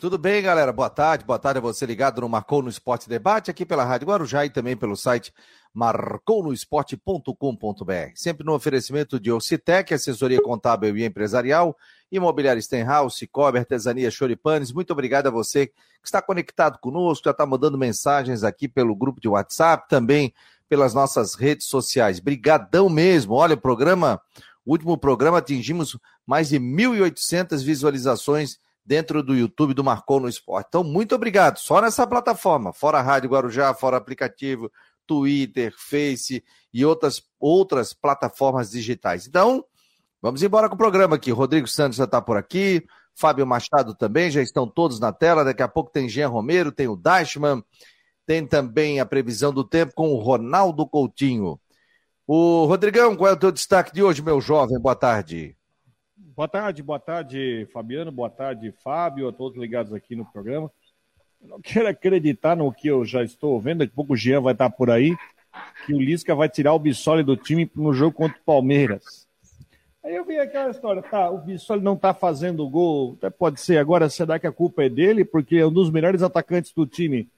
Tudo bem, galera? Boa tarde. Boa tarde a você ligado no Marcou no Esporte Debate, aqui pela Rádio Guarujá e também pelo site marcounoesporte.com.br. Sempre no oferecimento de Ocitec, assessoria contábil e empresarial, imobiliária Stenhouse, Cicobi, artesania Choripanes. Muito obrigado a você que está conectado conosco, já está mandando mensagens aqui pelo grupo de WhatsApp, também pelas nossas redes sociais. Brigadão mesmo. Olha, o programa, o último programa atingimos mais de 1.800 visualizações dentro do YouTube do Marcou no Esporte. Então, muito obrigado. Só nessa plataforma, fora a Rádio Guarujá, fora aplicativo, Twitter, Face e outras, outras plataformas digitais. Então, vamos embora com o programa aqui. Rodrigo Santos já está por aqui, Fábio Machado também, já estão todos na tela. Daqui a pouco tem Jean Romero, tem o Dashman, tem também a previsão do tempo com o Ronaldo Coutinho. O Rodrigão, qual é o teu destaque de hoje, meu jovem? Boa tarde. Boa tarde, boa tarde, Fabiano, boa tarde, Fábio, a todos ligados aqui no programa. Eu não quero acreditar no que eu já estou vendo, daqui a pouco o Jean vai estar por aí, que o Lisca vai tirar o Bissoli do time no jogo contra o Palmeiras. Aí eu vi aquela história, tá, o Bissoli não tá fazendo gol, até pode ser, agora será que a culpa é dele, porque é um dos melhores atacantes do time.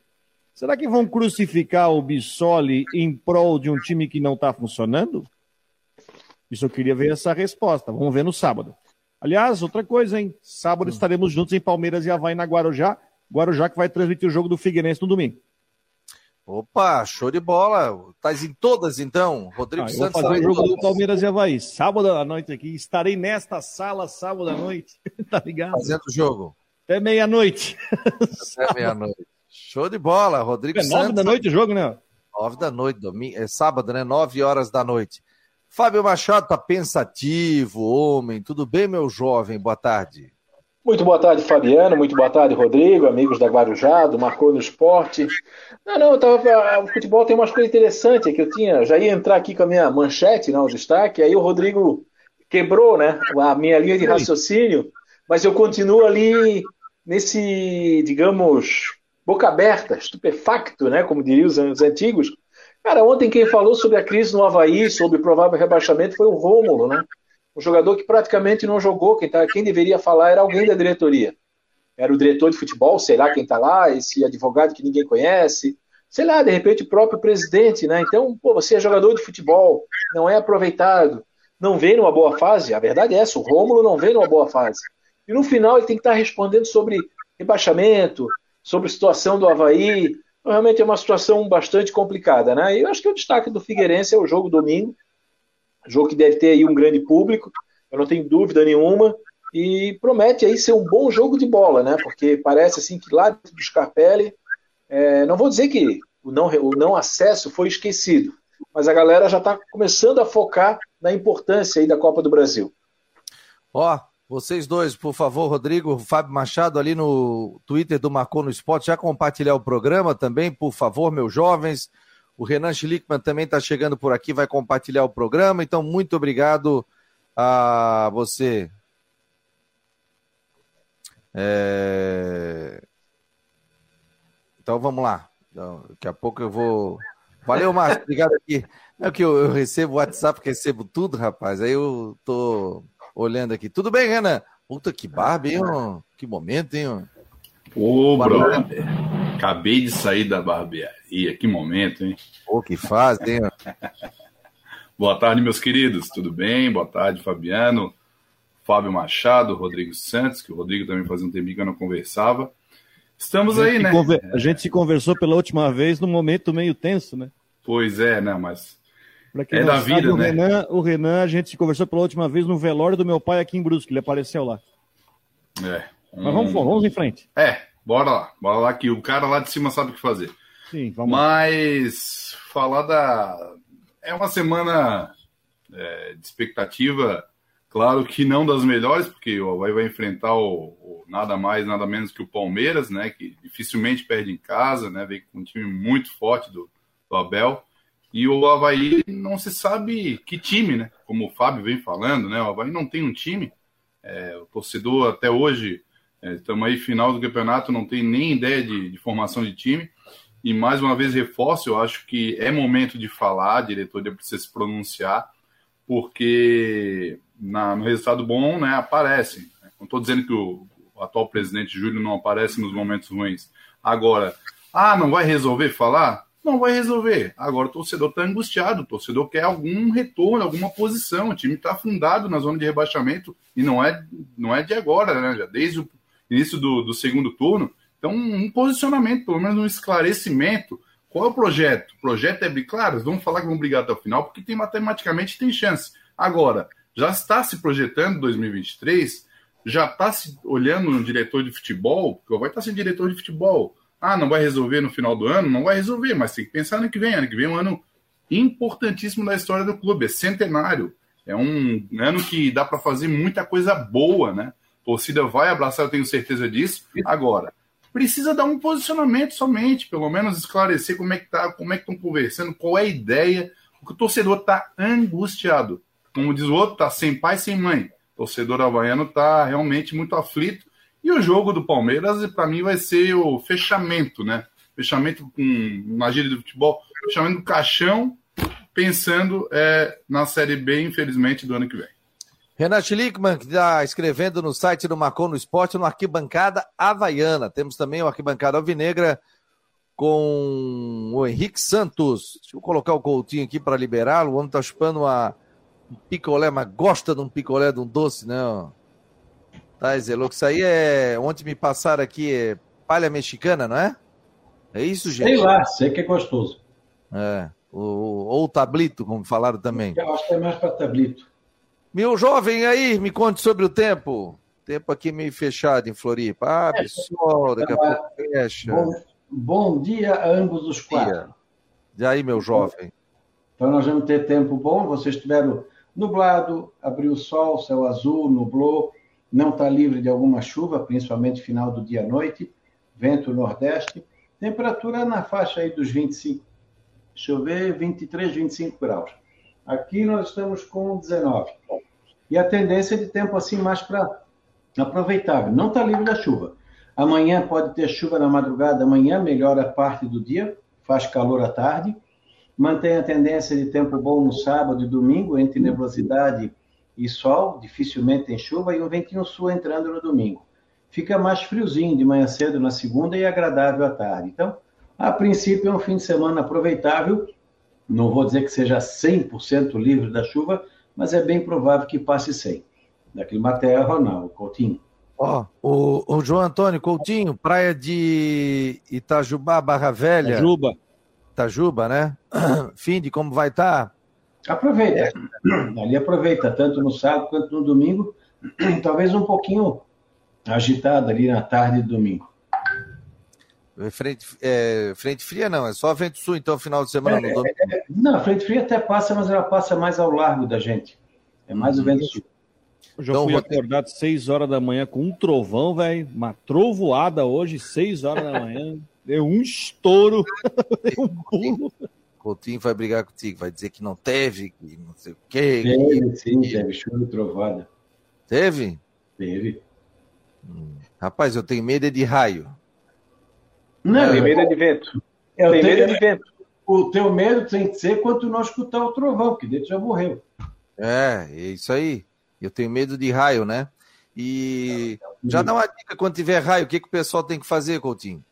Será que vão crucificar o Bissoli em prol de um time que não está funcionando? Isso eu queria ver essa resposta. Vamos ver no sábado. Aliás, outra coisa, hein? Sábado hum. estaremos juntos em Palmeiras e Havaí na Guarujá. Guarujá que vai transmitir o jogo do Figueirense no domingo. Opa, show de bola. Estás em todas então, Rodrigo ah, Santos. Vou fazer o jogo do Palmeiras e Havaí. Sábado à noite aqui. Estarei nesta sala sábado à noite. tá ligado? Fazendo o jogo. Até meia-noite. Até meia-noite. Show de bola, Rodrigo é Santos. Nove da noite o jogo, né? Nove da noite, domingo, é sábado, né? Nove horas da noite. Fábio Machado tá pensativo, homem. Tudo bem, meu jovem? Boa tarde. Muito boa tarde, Fabiano. Muito boa tarde, Rodrigo, amigos da Guarujá, do Marcou no Esporte. Não, não, eu tava, o futebol tem umas coisas interessantes que eu tinha. Já ia entrar aqui com a minha manchete, não, o destaque. Aí o Rodrigo quebrou, né, a minha linha de raciocínio, mas eu continuo ali nesse, digamos, boca aberta, estupefacto, né, como diriam os antigos, Cara, ontem quem falou sobre a crise no Havaí, sobre o provável rebaixamento, foi o Rômulo, né? Um jogador que praticamente não jogou. Quem, tá, quem deveria falar era alguém da diretoria. Era o diretor de futebol, sei lá quem tá lá, esse advogado que ninguém conhece, sei lá, de repente o próprio presidente, né? Então, pô, você é jogador de futebol, não é aproveitado, não vem numa boa fase. A verdade é essa, o Rômulo não vem numa boa fase. E no final ele tem que estar respondendo sobre rebaixamento, sobre situação do Havaí, realmente é uma situação bastante complicada, né? Eu acho que o destaque do Figueirense é o jogo domingo, jogo que deve ter aí um grande público, eu não tenho dúvida nenhuma, e promete aí ser um bom jogo de bola, né? Porque parece assim que lá do Scarpelli, é, não vou dizer que o não, o não acesso foi esquecido, mas a galera já está começando a focar na importância aí da Copa do Brasil. Ó, vocês dois, por favor, Rodrigo, Fábio Machado, ali no Twitter do Marcou no Esporte, já compartilhar o programa também, por favor, meus jovens. O Renan Schlickman também está chegando por aqui, vai compartilhar o programa. Então, muito obrigado a você. É... Então, vamos lá. Então, daqui a pouco eu vou. Valeu, Márcio. Obrigado aqui. É que eu, eu recebo WhatsApp, recebo tudo, rapaz. Aí eu tô olhando aqui. Tudo bem, Renan? Puta que barba, hein? Que momento, hein? Ô, brother. Acabei de sair da barbearia. Que momento, hein? Pô, que faz, hein? Boa tarde, meus queridos. Tudo bem? Boa tarde, Fabiano. Fábio Machado, Rodrigo Santos, que o Rodrigo também fazia um tempinho que eu não conversava. Estamos aí, né? Conver... A gente se conversou pela última vez num momento meio tenso, né? Pois é, né? Mas é da vida, o né? Renan, o Renan, a gente conversou pela última vez no velório do meu pai aqui em Brusque, ele apareceu lá. É. Um... Mas vamos, vamos em frente. É, bora lá. Bora lá que o cara lá de cima sabe o que fazer. Sim, vamos Mas falar da. É uma semana é, de expectativa, claro que não das melhores, porque o Havaí vai enfrentar o, o, nada mais, nada menos que o Palmeiras, né? Que dificilmente perde em casa, né? Vem com um time muito forte do, do Abel. E o Havaí não se sabe que time, né? Como o Fábio vem falando, né? O Havaí não tem um time. É, o torcedor até hoje, estamos é, aí final do campeonato, não tem nem ideia de, de, formação de time. E mais uma vez reforço, eu acho que é momento de falar, a diretoria precisa se pronunciar, porque na, no resultado bom, né, aparece. Não estou dizendo que o, o atual presidente Júlio não aparece nos momentos ruins. Agora, ah, não vai resolver falar? Não vai resolver. Agora o torcedor está angustiado, o torcedor quer algum retorno, alguma posição. O time está afundado na zona de rebaixamento e não é, não é de agora, né? Já desde o início do, do segundo turno. Então, um posicionamento, pelo menos um esclarecimento. Qual é o projeto? O projeto é, claro, vamos falar que vão brigar até o final, porque tem matematicamente tem chance. Agora, já está se projetando 2023, já está se olhando no diretor de futebol, vai estar sem diretor de futebol. Ah, não vai resolver no final do ano? Não vai resolver, mas tem que pensar no que vem. Ano que vem é um ano importantíssimo da história do clube, é centenário. É um ano que dá para fazer muita coisa boa, né? A torcida vai abraçar, eu tenho certeza disso. Agora, precisa dar um posicionamento somente, pelo menos esclarecer como é que tá, como é que estão conversando, qual é a ideia, porque o torcedor está angustiado como diz o outro, tá sem pai, sem mãe. O torcedor havaiano tá realmente muito aflito. E o jogo do Palmeiras, para mim, vai ser o fechamento, né? Fechamento com, na gíria do futebol, fechamento do caixão, pensando é, na Série B, infelizmente, do ano que vem. Renato Schlickman, que está escrevendo no site do Marcon no Esporte, no Arquibancada Havaiana. Temos também o Arquibancada Alvinegra com o Henrique Santos. Deixa eu colocar o Coutinho aqui para liberá-lo. O homem está chupando uma um picolé, mas gosta de um picolé, de um doce. Né, tá, louco. Isso aí é. Ontem me passaram aqui, é palha mexicana, não é? É isso, gente? Sei lá, sei que é gostoso. É. O, ou tablito, como falaram também. Eu acho que é mais para tablito. Meu jovem aí, me conte sobre o tempo. Tempo aqui meio fechado em Floripa. Ah, é, pessoal, daqui a pouco fecha. Bom, bom dia a ambos os quatro. E aí, meu jovem? Então nós vamos ter tempo bom. Vocês tiveram Nublado, abriu o sol, céu azul, nublou, não está livre de alguma chuva, principalmente final do dia à noite, vento nordeste, temperatura na faixa aí dos 25, deixa eu ver, 23, 25 graus. Aqui nós estamos com 19. E a tendência de tempo assim mais para aproveitável. Não está livre da chuva. Amanhã pode ter chuva na madrugada, amanhã melhora a parte do dia, faz calor à tarde mantém a tendência de tempo bom no sábado e domingo, entre nebulosidade e sol, dificilmente tem chuva, e um ventinho sul entrando no domingo. Fica mais friozinho de manhã cedo na segunda e agradável à tarde. Então, a princípio, é um fim de semana aproveitável. Não vou dizer que seja 100% livre da chuva, mas é bem provável que passe 100. Daquele matéria, Ronaldo, Coutinho. Ó, oh, o, o João Antônio Coutinho, praia de Itajubá, Barra Velha. Itajubá. Itajuba, né? Fim de como vai estar? Tá? Aproveita. É. Ali aproveita, tanto no sábado quanto no domingo. Talvez um pouquinho agitado ali na tarde do domingo. Frente, é, frente fria não, é só vento sul, então, final de semana é, no domingo. É, não, a frente fria até passa, mas ela passa mais ao largo da gente. É mais o vento sul. Eu já então, fui acordado 6 horas da manhã com um trovão, velho. Uma trovoada hoje, 6 horas da manhã. Deu um estouro, deu um pulo. Coutinho vai brigar contigo, vai dizer que não teve, que não sei o quê. Teve, sim, teve chuva trovada. Teve? Teve. Hum. Rapaz, eu tenho medo de raio. Não, tem medo de vento. Eu tenho medo de vento. O teu medo tem que ser quando não escutar o trovão, porque dentro já morreu. É, é isso aí. Eu tenho medo de raio, né? E já dá uma dica quando tiver raio, o que, que o pessoal tem que fazer, Coutinho?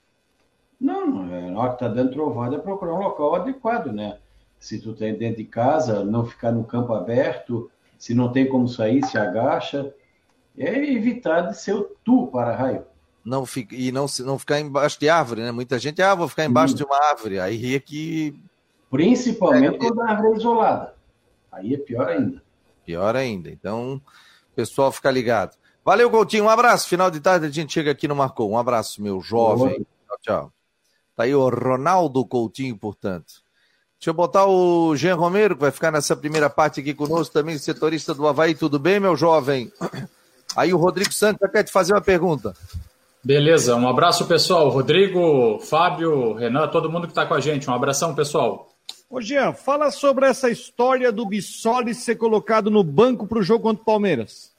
Na hora que está dando trovada é procurar um local adequado, né? Se tu tem dentro de casa, não ficar no campo aberto, se não tem como sair, se agacha. É evitar de ser o tu para raio. Não fica, e não, não ficar embaixo de árvore, né? Muita gente, ah, vou ficar embaixo de uma árvore. Aí é que. Principalmente é, quando a árvore é isolada. Aí é pior ainda. Pior ainda. Então, pessoal fica ligado. Valeu, Coutinho. Um abraço. Final de tarde a gente chega aqui no Marcou. Um abraço, meu jovem. Tchau, tchau. Tá aí o Ronaldo Coutinho, portanto. Deixa eu botar o Jean Romero, que vai ficar nessa primeira parte aqui conosco, também setorista do Havaí. Tudo bem, meu jovem? Aí o Rodrigo Santos quer te fazer uma pergunta. Beleza, um abraço, pessoal. Rodrigo, Fábio, Renan, todo mundo que está com a gente. Um abração, pessoal. Ô, Jean, fala sobre essa história do Bissoli ser colocado no banco para o jogo contra o Palmeiras.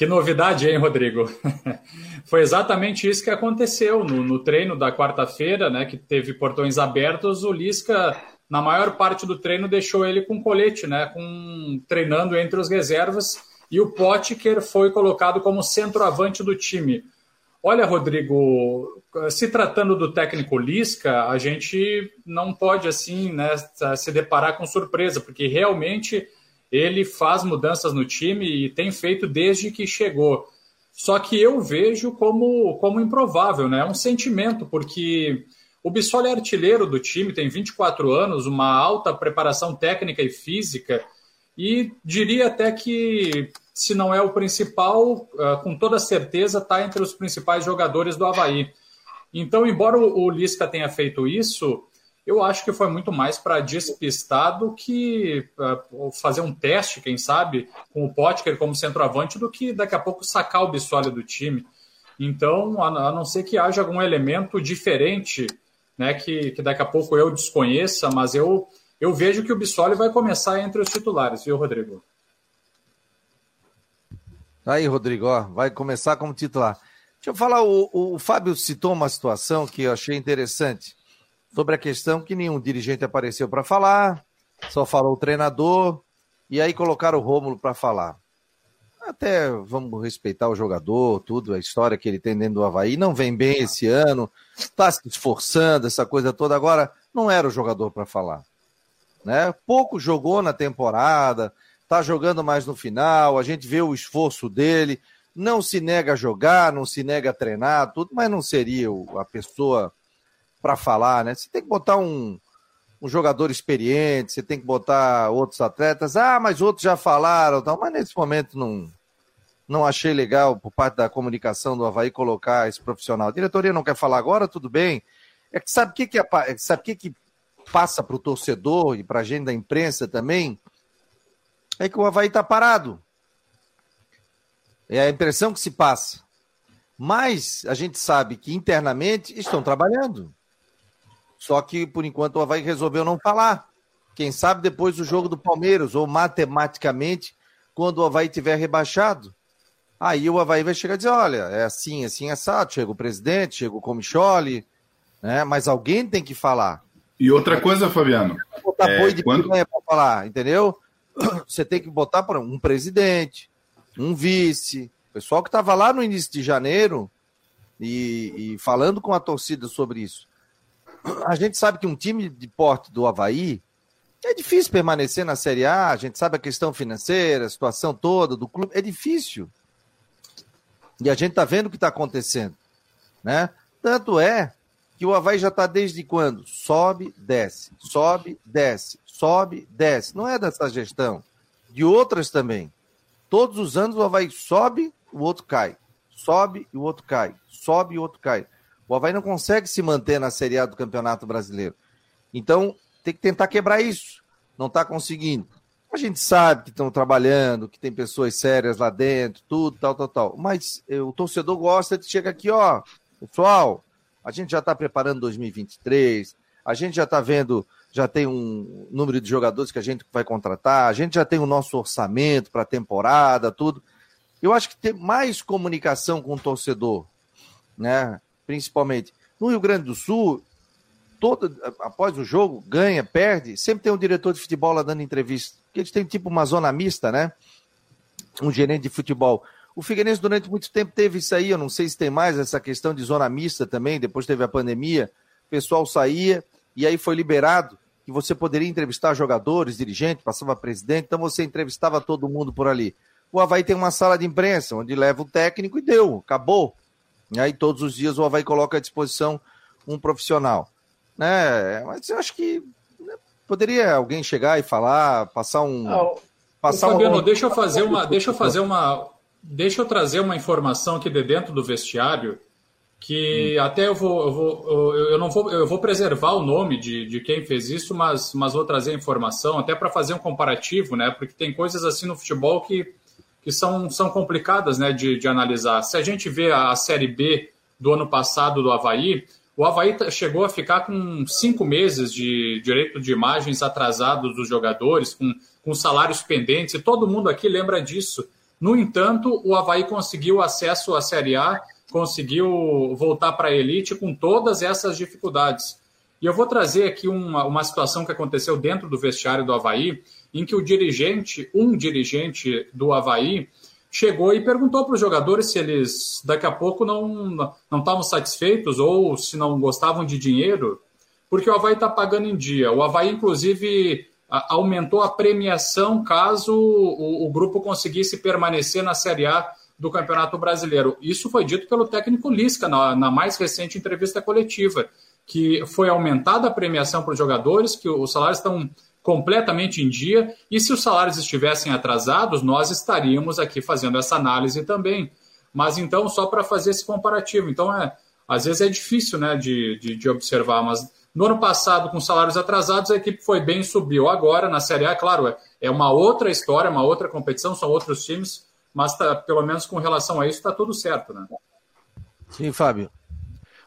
Que novidade, hein, Rodrigo? Foi exatamente isso que aconteceu no, no treino da quarta-feira, né? Que teve portões abertos. O Lisca, na maior parte do treino, deixou ele com colete, né? Com, treinando entre os reservas. e o Potker foi colocado como centroavante do time. Olha, Rodrigo, se tratando do técnico Lisca, a gente não pode assim né, se deparar com surpresa, porque realmente ele faz mudanças no time e tem feito desde que chegou. Só que eu vejo como, como improvável, né? É um sentimento, porque o Bissoli é artilheiro do time, tem 24 anos, uma alta preparação técnica e física, e diria até que, se não é o principal, ah, com toda certeza está entre os principais jogadores do Havaí. Então, embora o Lisca tenha feito isso, eu acho que foi muito mais para despistar do que uh, fazer um teste, quem sabe, com o Potker como centroavante, do que daqui a pouco sacar o Bissoli do time. Então, a não ser que haja algum elemento diferente, né, que, que daqui a pouco eu desconheça, mas eu, eu vejo que o Bissoli vai começar entre os titulares, viu, Rodrigo? Aí, Rodrigo, ó, vai começar como titular. Deixa eu falar, o, o Fábio citou uma situação que eu achei interessante sobre a questão que nenhum dirigente apareceu para falar, só falou o treinador, e aí colocaram o Rômulo para falar. Até vamos respeitar o jogador, tudo, a história que ele tem dentro do Havaí. Não vem bem esse ano, está se esforçando, essa coisa toda. Agora, não era o jogador para falar. Né? Pouco jogou na temporada, está jogando mais no final, a gente vê o esforço dele. Não se nega a jogar, não se nega a treinar, tudo, mas não seria a pessoa para falar, né? Você tem que botar um, um jogador experiente, você tem que botar outros atletas. Ah, mas outros já falaram, tal. mas nesse momento não, não achei legal por parte da comunicação do Havaí colocar esse profissional. A diretoria não quer falar agora, tudo bem. É que sabe o que, que, é, sabe que, que passa para o torcedor e para a gente da imprensa também? É que o Havaí está parado. É a impressão que se passa. Mas a gente sabe que internamente estão trabalhando. Só que, por enquanto, o Havaí resolveu não falar. Quem sabe depois do jogo do Palmeiras, ou matematicamente, quando o Havaí tiver rebaixado. Aí o Havaí vai chegar e dizer: olha, é assim, assim, assado. Chega o presidente, chega o Comicholi, né? mas alguém tem que falar. E outra coisa, Fabiano. Botar é, de quando... para falar, entendeu? Você tem que botar por um presidente, um vice, o pessoal que estava lá no início de janeiro e, e falando com a torcida sobre isso a gente sabe que um time de porte do Havaí é difícil permanecer na Série A, a gente sabe a questão financeira, a situação toda do clube, é difícil. E a gente está vendo o que está acontecendo. Né? Tanto é que o Havaí já está desde quando? Sobe, desce, sobe, desce, sobe, desce. Não é dessa gestão, de outras também. Todos os anos o Havaí sobe, o outro cai. Sobe e o outro cai. Sobe e o outro cai. O Havaí não consegue se manter na Série A do Campeonato Brasileiro. Então, tem que tentar quebrar isso. Não está conseguindo. A gente sabe que estão trabalhando, que tem pessoas sérias lá dentro, tudo, tal, tal, tal. Mas eh, o torcedor gosta de chegar aqui, ó, pessoal, a gente já está preparando 2023, a gente já está vendo, já tem um número de jogadores que a gente vai contratar, a gente já tem o nosso orçamento para a temporada, tudo. Eu acho que ter mais comunicação com o torcedor, né? Principalmente. No Rio Grande do Sul, todo, após o jogo, ganha, perde, sempre tem um diretor de futebol lá dando entrevista. Porque eles têm tipo uma zona mista, né? Um gerente de futebol. O Figueirense durante muito tempo teve isso aí, eu não sei se tem mais essa questão de zona mista também, depois teve a pandemia, o pessoal saía e aí foi liberado que você poderia entrevistar jogadores, dirigentes, passava presidente, então você entrevistava todo mundo por ali. O Havaí tem uma sala de imprensa, onde leva o técnico e deu, acabou. E aí todos os dias o Havaí coloca à disposição um profissional. Né? Mas eu acho que né, poderia alguém chegar e falar, passar um. Não. Passar Fabiano, um... deixa eu fazer uma. Deixa eu fazer uma. Deixa eu trazer uma informação aqui de dentro do vestiário que hum. até eu vou, eu vou, eu não vou, eu vou preservar o nome de, de quem fez isso, mas, mas vou trazer a informação até para fazer um comparativo, né? Porque tem coisas assim no futebol que que são, são complicadas né, de, de analisar. Se a gente vê a, a Série B do ano passado do Havaí, o Havaí chegou a ficar com cinco meses de direito de imagens atrasados dos jogadores, com, com salários pendentes, e todo mundo aqui lembra disso. No entanto, o Havaí conseguiu acesso à Série A, conseguiu voltar para a elite com todas essas dificuldades. E eu vou trazer aqui uma, uma situação que aconteceu dentro do vestiário do Havaí, em que o dirigente, um dirigente do Havaí, chegou e perguntou para os jogadores se eles daqui a pouco não não estavam satisfeitos ou se não gostavam de dinheiro, porque o Havaí está pagando em dia. O Havaí, inclusive, aumentou a premiação caso o, o, grupo conseguisse permanecer na Série A do Campeonato Brasileiro. Isso foi dito pelo técnico Lisca na, na mais recente entrevista coletiva, que foi aumentada a premiação para os jogadores, que os salários estão completamente em dia, e se os salários estivessem atrasados, nós estaríamos aqui fazendo essa análise também. Mas então, só para fazer esse comparativo. Então, é, às vezes é difícil né, de, de, de, observar, mas no ano passado, com salários atrasados, a equipe foi bem subiu. Agora, na Série A, claro, é, é uma outra história, uma outra competição, são outros times, mas tá, pelo menos com relação a isso está tudo certo. Né? Sim, Fábio.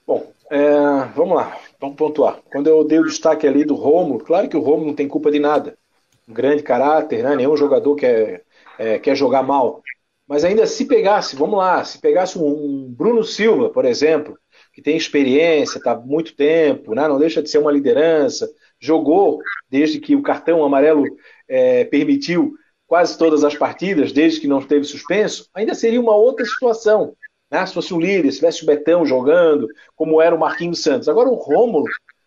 Bom, é, vamos lá, vamos pontuar. Quando eu dei o destaque ali do Romo, claro que o Romo não tem culpa de nada. Um grande caráter, né? nenhum jogador quer, é, quer jogar mal. Mas ainda se pegasse, vamos lá, se pegasse um Bruno Silva, por exemplo, que tem experiência, está muito tempo, né? não deixa de ser uma liderança, jogou desde que o cartão amarelo é, permitiu quase todas as partidas, desde que não teve suspenso, ainda seria uma outra situação né? Se fosse o líder, se tivesse o Betão jogando, como era o Marquinhos Santos. Agora o Rômulo,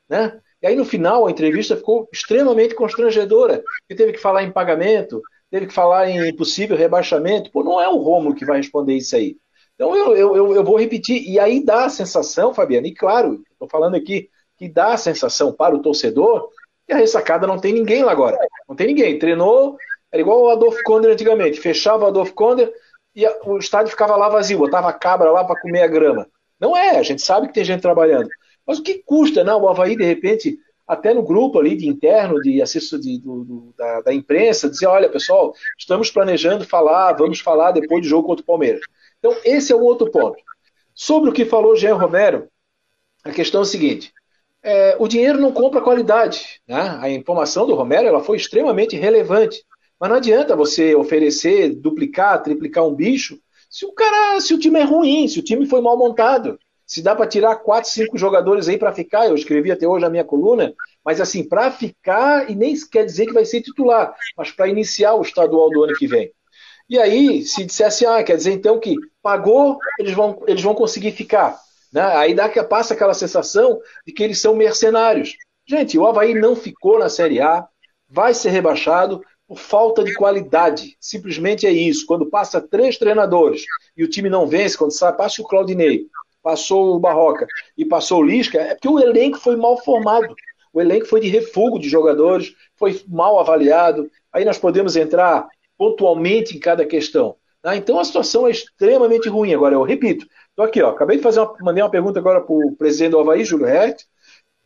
né? E aí no final a entrevista ficou extremamente constrangedora, porque teve que falar em pagamento, teve que falar em possível rebaixamento. Pô, não é o Rômulo que vai responder isso aí. Então eu, eu, eu vou repetir, e aí dá a sensação, Fabiano, e claro, estou falando aqui, que dá a sensação para o torcedor que a ressacada não tem ninguém lá agora. Não tem ninguém. Treinou, era igual o Adolfo Konder antigamente. Fechava o Adolfo Konder, e o estádio ficava lá vazio, botava a cabra lá para comer a grama. Não é, a gente sabe que tem gente trabalhando. Mas o que custa, não? O Havaí, de repente, até no grupo ali de interno, de assessor de, do, do, da, da, imprensa, dizer, olha, pessoal, estamos planejando falar, vamos falar depois do jogo contra o Palmeiras. Então, esse é o outro ponto. Sobre o que falou Jean Romero, a questão é a seguinte, é, o dinheiro não compra qualidade. Né? A informação do Romero ela foi extremamente relevante. Mas não adianta você oferecer, duplicar, triplicar um bicho se o cara, se o time é ruim, se o time foi mal montado. Se dá para tirar quatro, cinco jogadores aí para ficar, eu escrevi até hoje a minha coluna, mas assim, para ficar, e nem quer dizer que vai ser titular, mas para iniciar o estadual do ano que vem. E aí, se dissesse, ah, quer dizer então que pagou, eles vão, eles vão conseguir ficar. Né? Aí dá que passa aquela sensação de que eles são mercenários. Gente, o Havaí não ficou na Série A, vai ser rebaixado, por falta de qualidade. Simplesmente é isso. Quando passa três treinadores e o time não vence, quando sai, passa o Claudinei, passou o Barroca e passou o Lisca, é porque o elenco foi mal formado. O elenco foi de refugo de jogadores, foi mal avaliado. Aí nós podemos entrar pontualmente em cada questão. Tá? Então a situação é extremamente ruim. Agora, eu repito, estou aqui, ó, acabei de fazer uma, mandei uma pergunta agora para o presidente do Havaí, Júlio Hert.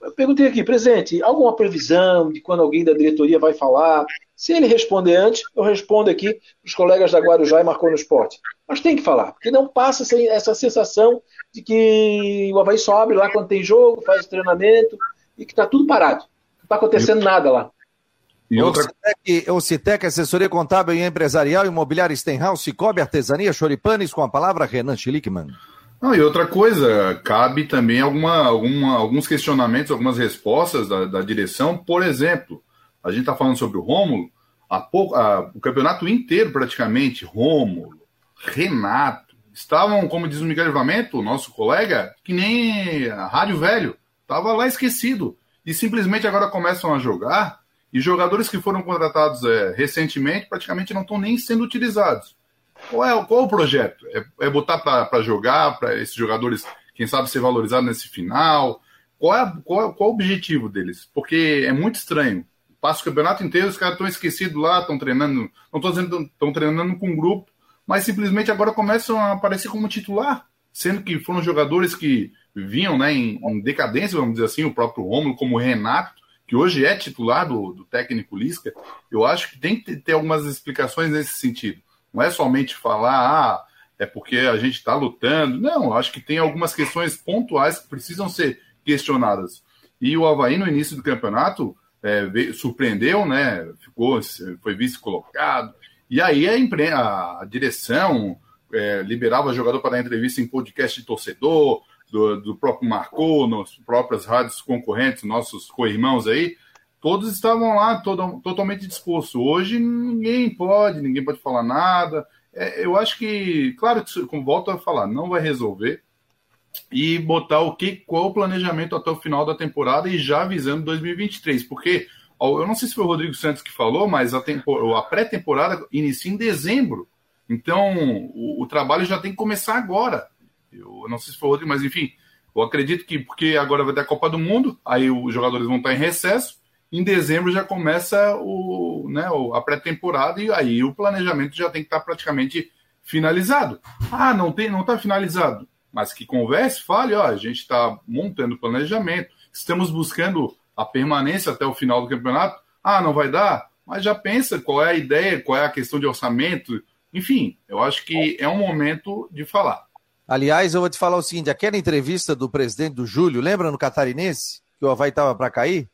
Eu perguntei aqui, presidente, alguma previsão de quando alguém da diretoria vai falar? Se ele responder antes, eu respondo aqui para os colegas da Guarujá e Marcou no Esporte. Mas tem que falar, porque não passa essa sensação de que o Havaí sobe lá quando tem jogo, faz treinamento e que está tudo parado. Não está acontecendo nada lá. E outra... O Citec, Assessoria Contábil e Empresarial, Imobiliária Stenhouse, Cicobi, Artesania, Choripanes, com a palavra Renan Schlickman. Não, e outra coisa, cabe também alguma, alguma, alguns questionamentos, algumas respostas da, da direção. Por exemplo, a gente está falando sobre o Rômulo, a a, o campeonato inteiro praticamente, Rômulo, Renato, estavam, como diz o Miguel Livramento, nosso colega, que nem a rádio velho, estava lá esquecido. E simplesmente agora começam a jogar, e jogadores que foram contratados é, recentemente praticamente não estão nem sendo utilizados. Qual é, qual é o projeto? É, é botar para jogar, para esses jogadores, quem sabe, ser valorizados nesse final? Qual é, qual, qual é o objetivo deles? Porque é muito estranho. Passa o campeonato inteiro, os caras estão esquecidos lá, estão treinando, não estou dizendo estão treinando com um grupo, mas simplesmente agora começam a aparecer como titular, sendo que foram jogadores que vinham né, em, em decadência, vamos dizer assim, o próprio Romulo, como o Renato, que hoje é titular do, do técnico Lisca, eu acho que tem que ter algumas explicações nesse sentido. Não é somente falar, ah, é porque a gente está lutando. Não, acho que tem algumas questões pontuais que precisam ser questionadas. E o Havaí, no início do campeonato, é, veio, surpreendeu, né? Ficou, foi vice-colocado. E aí a, impre... a direção é, liberava jogador para dar entrevista em podcast de torcedor, do, do próprio Marcou, nas próprias rádios concorrentes, nossos co-irmãos aí, todos estavam lá todo, totalmente dispostos. Hoje ninguém pode, ninguém pode falar nada. É, eu acho que, claro, como volto a falar, não vai resolver e botar o que, qual o planejamento até o final da temporada e já avisando 2023, porque eu não sei se foi o Rodrigo Santos que falou, mas a, a pré-temporada inicia em dezembro. Então, o, o, trabalho já tem que começar agora. Eu não sei se foi o Rodrigo, mas enfim, eu acredito que porque agora vai ter a Copa do Mundo, aí os jogadores vão estar em recesso, em dezembro já começa o, né, a pré-temporada e aí o planejamento já tem que estar praticamente finalizado. Ah, não tem, não está finalizado. Mas que converse, fale, ó, a gente está montando o planejamento, estamos buscando a permanência até o final do campeonato. Ah, não vai dar? Mas já pensa qual é a ideia, qual é a questão de orçamento. Enfim, eu acho que é um momento de falar. Aliás, eu vou te falar o seguinte: aquela entrevista do presidente do Júlio, lembra no Catarinense? Que o Havaí estava para cair?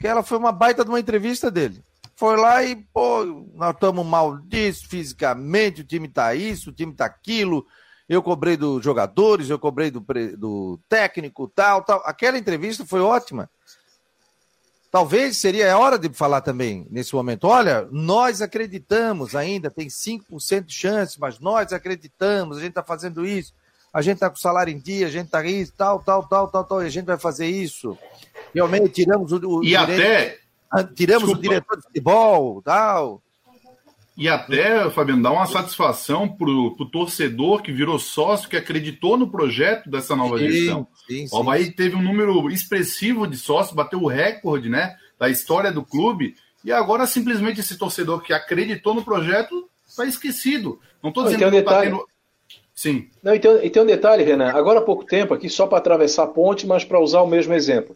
Que ela foi uma baita de uma entrevista dele. Foi lá e, pô, nós estamos mal disso fisicamente, o time tá isso, o time tá aquilo. Eu cobrei dos jogadores, eu cobrei do, do técnico, tal, tal. Aquela entrevista foi ótima. Talvez seria a hora de falar também nesse momento. Olha, nós acreditamos ainda, tem 5% de chance, mas nós acreditamos, a gente está fazendo isso, a gente está com salário em dia, a gente está isso, tal, tal, tal, tal, tal, e a gente vai fazer isso. Realmente tiramos o. o e direito, até. Tiramos Desculpa. o diretor de futebol, tal. E até, Fabiano, dá uma satisfação para o torcedor que virou sócio, que acreditou no projeto dessa nova sim, gestão. Sim, sim, o Havaí teve um número expressivo de sócios, bateu o recorde né, da história do clube, e agora simplesmente esse torcedor que acreditou no projeto está esquecido. Não estou dizendo um que detalhe... Sim. Não, e, tem, e tem um detalhe, Renan. Agora há pouco tempo, aqui só para atravessar a ponte, mas para usar o mesmo exemplo.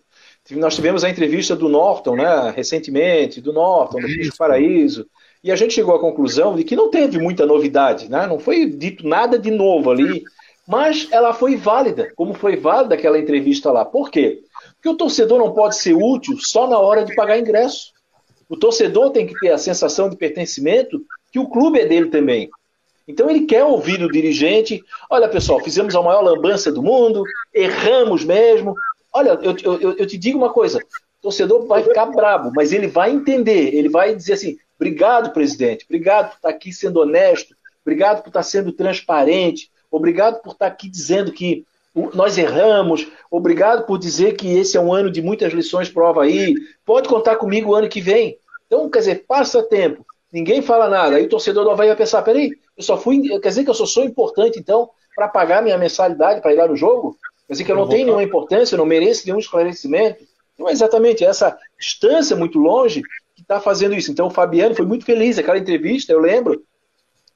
Nós tivemos a entrevista do Norton, né, recentemente, do Norton, do Cristo Paraíso. E a gente chegou à conclusão de que não teve muita novidade, né? não foi dito nada de novo ali, mas ela foi válida, como foi válida aquela entrevista lá. Por quê? Porque o torcedor não pode ser útil só na hora de pagar ingresso. O torcedor tem que ter a sensação de pertencimento que o clube é dele também. Então ele quer ouvir o dirigente. Olha, pessoal, fizemos a maior lambança do mundo, erramos mesmo. Olha, eu, eu, eu te digo uma coisa: o torcedor vai ficar brabo, mas ele vai entender, ele vai dizer assim: Obrigado, presidente. Obrigado por estar aqui sendo honesto. Obrigado por estar sendo transparente. Obrigado por estar aqui dizendo que nós erramos. Obrigado por dizer que esse é um ano de muitas lições prova aí. Pode contar comigo o ano que vem. Então, quer dizer, passa tempo. Ninguém fala nada. Aí o torcedor do Havaí vai pensar: peraí, eu só fui. Quer dizer que eu só sou importante, então, para pagar minha mensalidade para ir lá no jogo? Quer dizer que eu não tenho nenhuma importância, eu não mereço nenhum esclarecimento. Não é exatamente essa distância muito longe está fazendo isso. Então o Fabiano foi muito feliz, aquela entrevista, eu lembro,